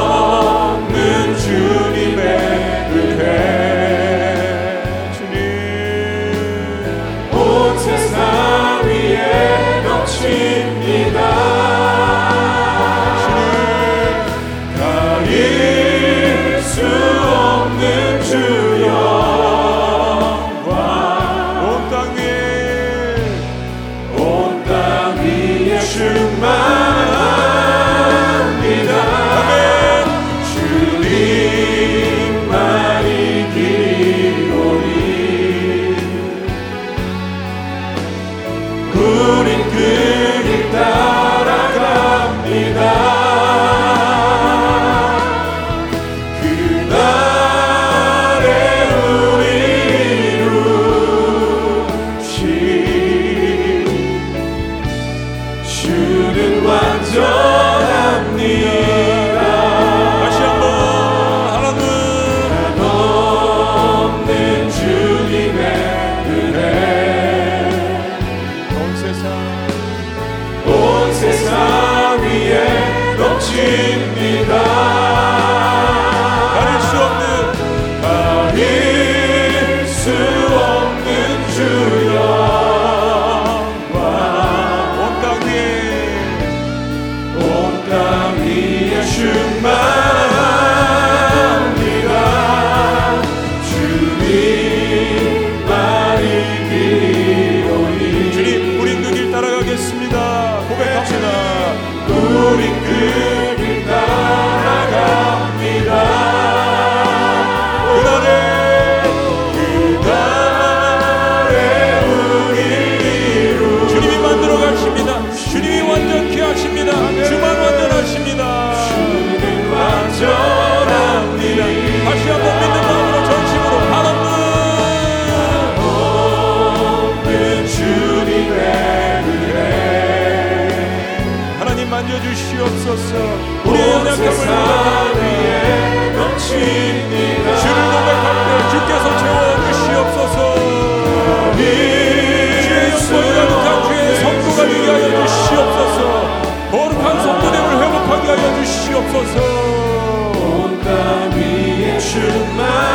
충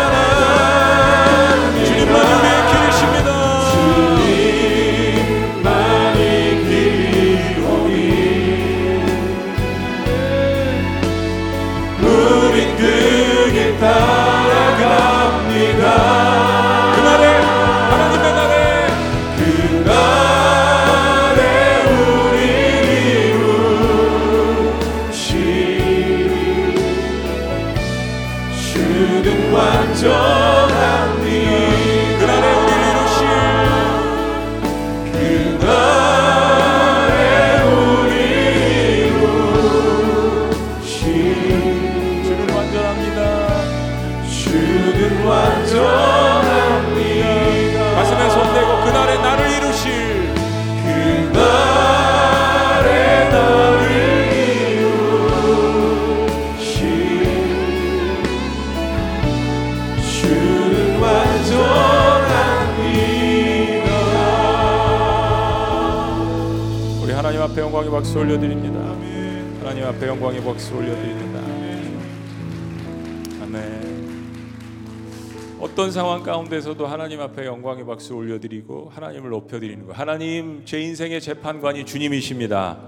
상황 가운데서도 하나님 앞에 영광의 박수 올려드리고 하나님을 높여드리는 거 하나님 제 인생의 재판관이 주님이십니다.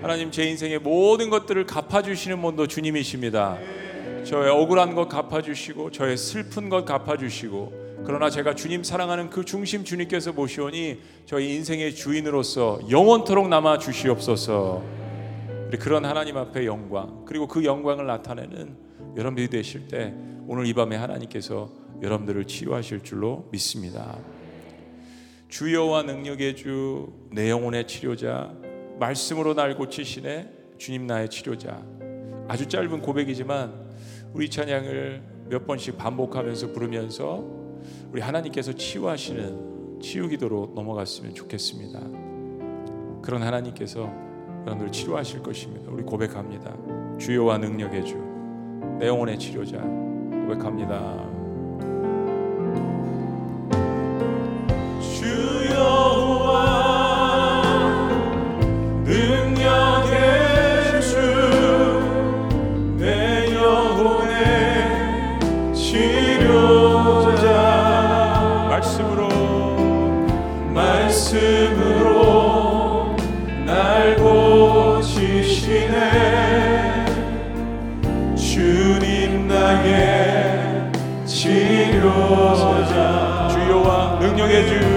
하나님 제 인생의 모든 것들을 갚아주시는 분도 주님이십니다. 저의 억울한 것 갚아주시고 저의 슬픈 것 갚아주시고 그러나 제가 주님 사랑하는 그 중심 주님께서 모시오니 저희 인생의 주인으로서 영원토록 남아 주시옵소서. 그런 하나님 앞에 영광 그리고 그 영광을 나타내는 여러분들이 되실 때 오늘 이 밤에 하나님께서 여러분들을 치유하실 줄로 믿습니다 주여와 능력의 주 내 영혼의 치료자 말씀으로 날 고치시네 주님 나의 치료자 아주 짧은 고백이지만 우리 찬양을 몇 번씩 반복하면서 부르면서 우리 하나님께서 치유하시는 치유 기도로 넘어갔으면 좋겠습니다. 그런 하나님께서 여러분들 치료하실 것입니다. 우리 고백합니다. 주여와 능력의 주, 내 영혼의 치료자 고백합니다. 주여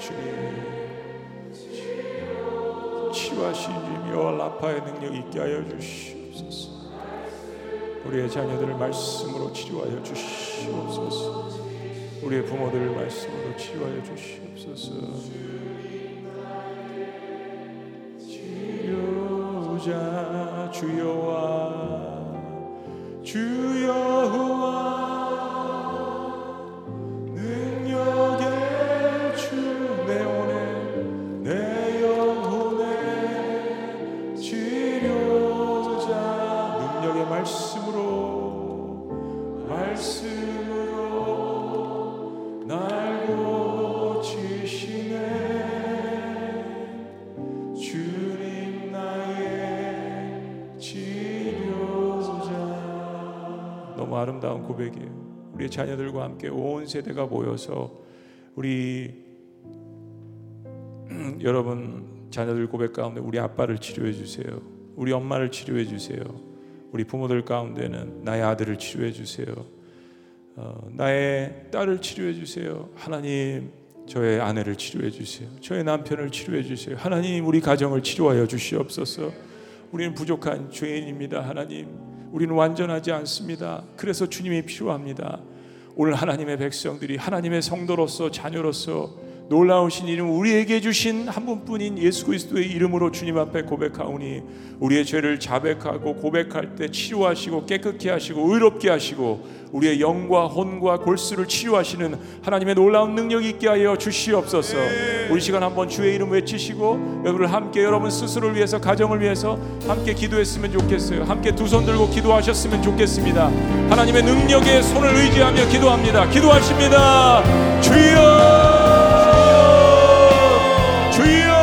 주님 치유하신 주님 여호와 라파의 능력 있게 하여 주시옵소서. 우리의 자녀들을 말씀으로 치료하여 주시옵소서. 우리의 부모들을 말씀으로 치유하여 주시옵소서. 치료자 주여 자녀들과 함께 온 세대가 모여서 우리 여러분 자녀들 고백 가운데 우리 아빠를 치료해 주세요 우리 엄마를 치료해 주세요 우리 부모들 가운데는 나의 아들을 치료해 주세요 어, 나의 딸을 치료해 주세요 하나님 저의 아내를 치료해 주세요. 저의 남편을 치료해 주세요. 하나님 우리 가정을 치료하여 주시옵소서. 우리는 부족한 죄인입니다. 하나님. 우리는 완전하지 않습니다. 그래서 주님이 필요합니다. 오늘 하나님의 백성들이 하나님의 성도로서 자녀로서 놀라우신 이름 우리에게 주신 한 분뿐인 예수 그리스도의 이름으로 주님 앞에 고백하오니 우리의 죄를 자백하고 고백할 때 치료하시고 깨끗게 하시고 의롭게 하시고 우리의 영과 혼과 골수를 치유하시는 하나님의 놀라운 능력 있게 하여 주시옵소서. 우리 시간 한번 주의 이름 외치시고 여러분을 함께 여러분 스스로를 위해서 가정을 위해서 함께 기도했으면 좋겠어요. 함께 두 손 들고 기도하셨으면 좋겠습니다. 하나님의 능력에 손을 의지하며 기도합니다. 기도하십니다. 주여 주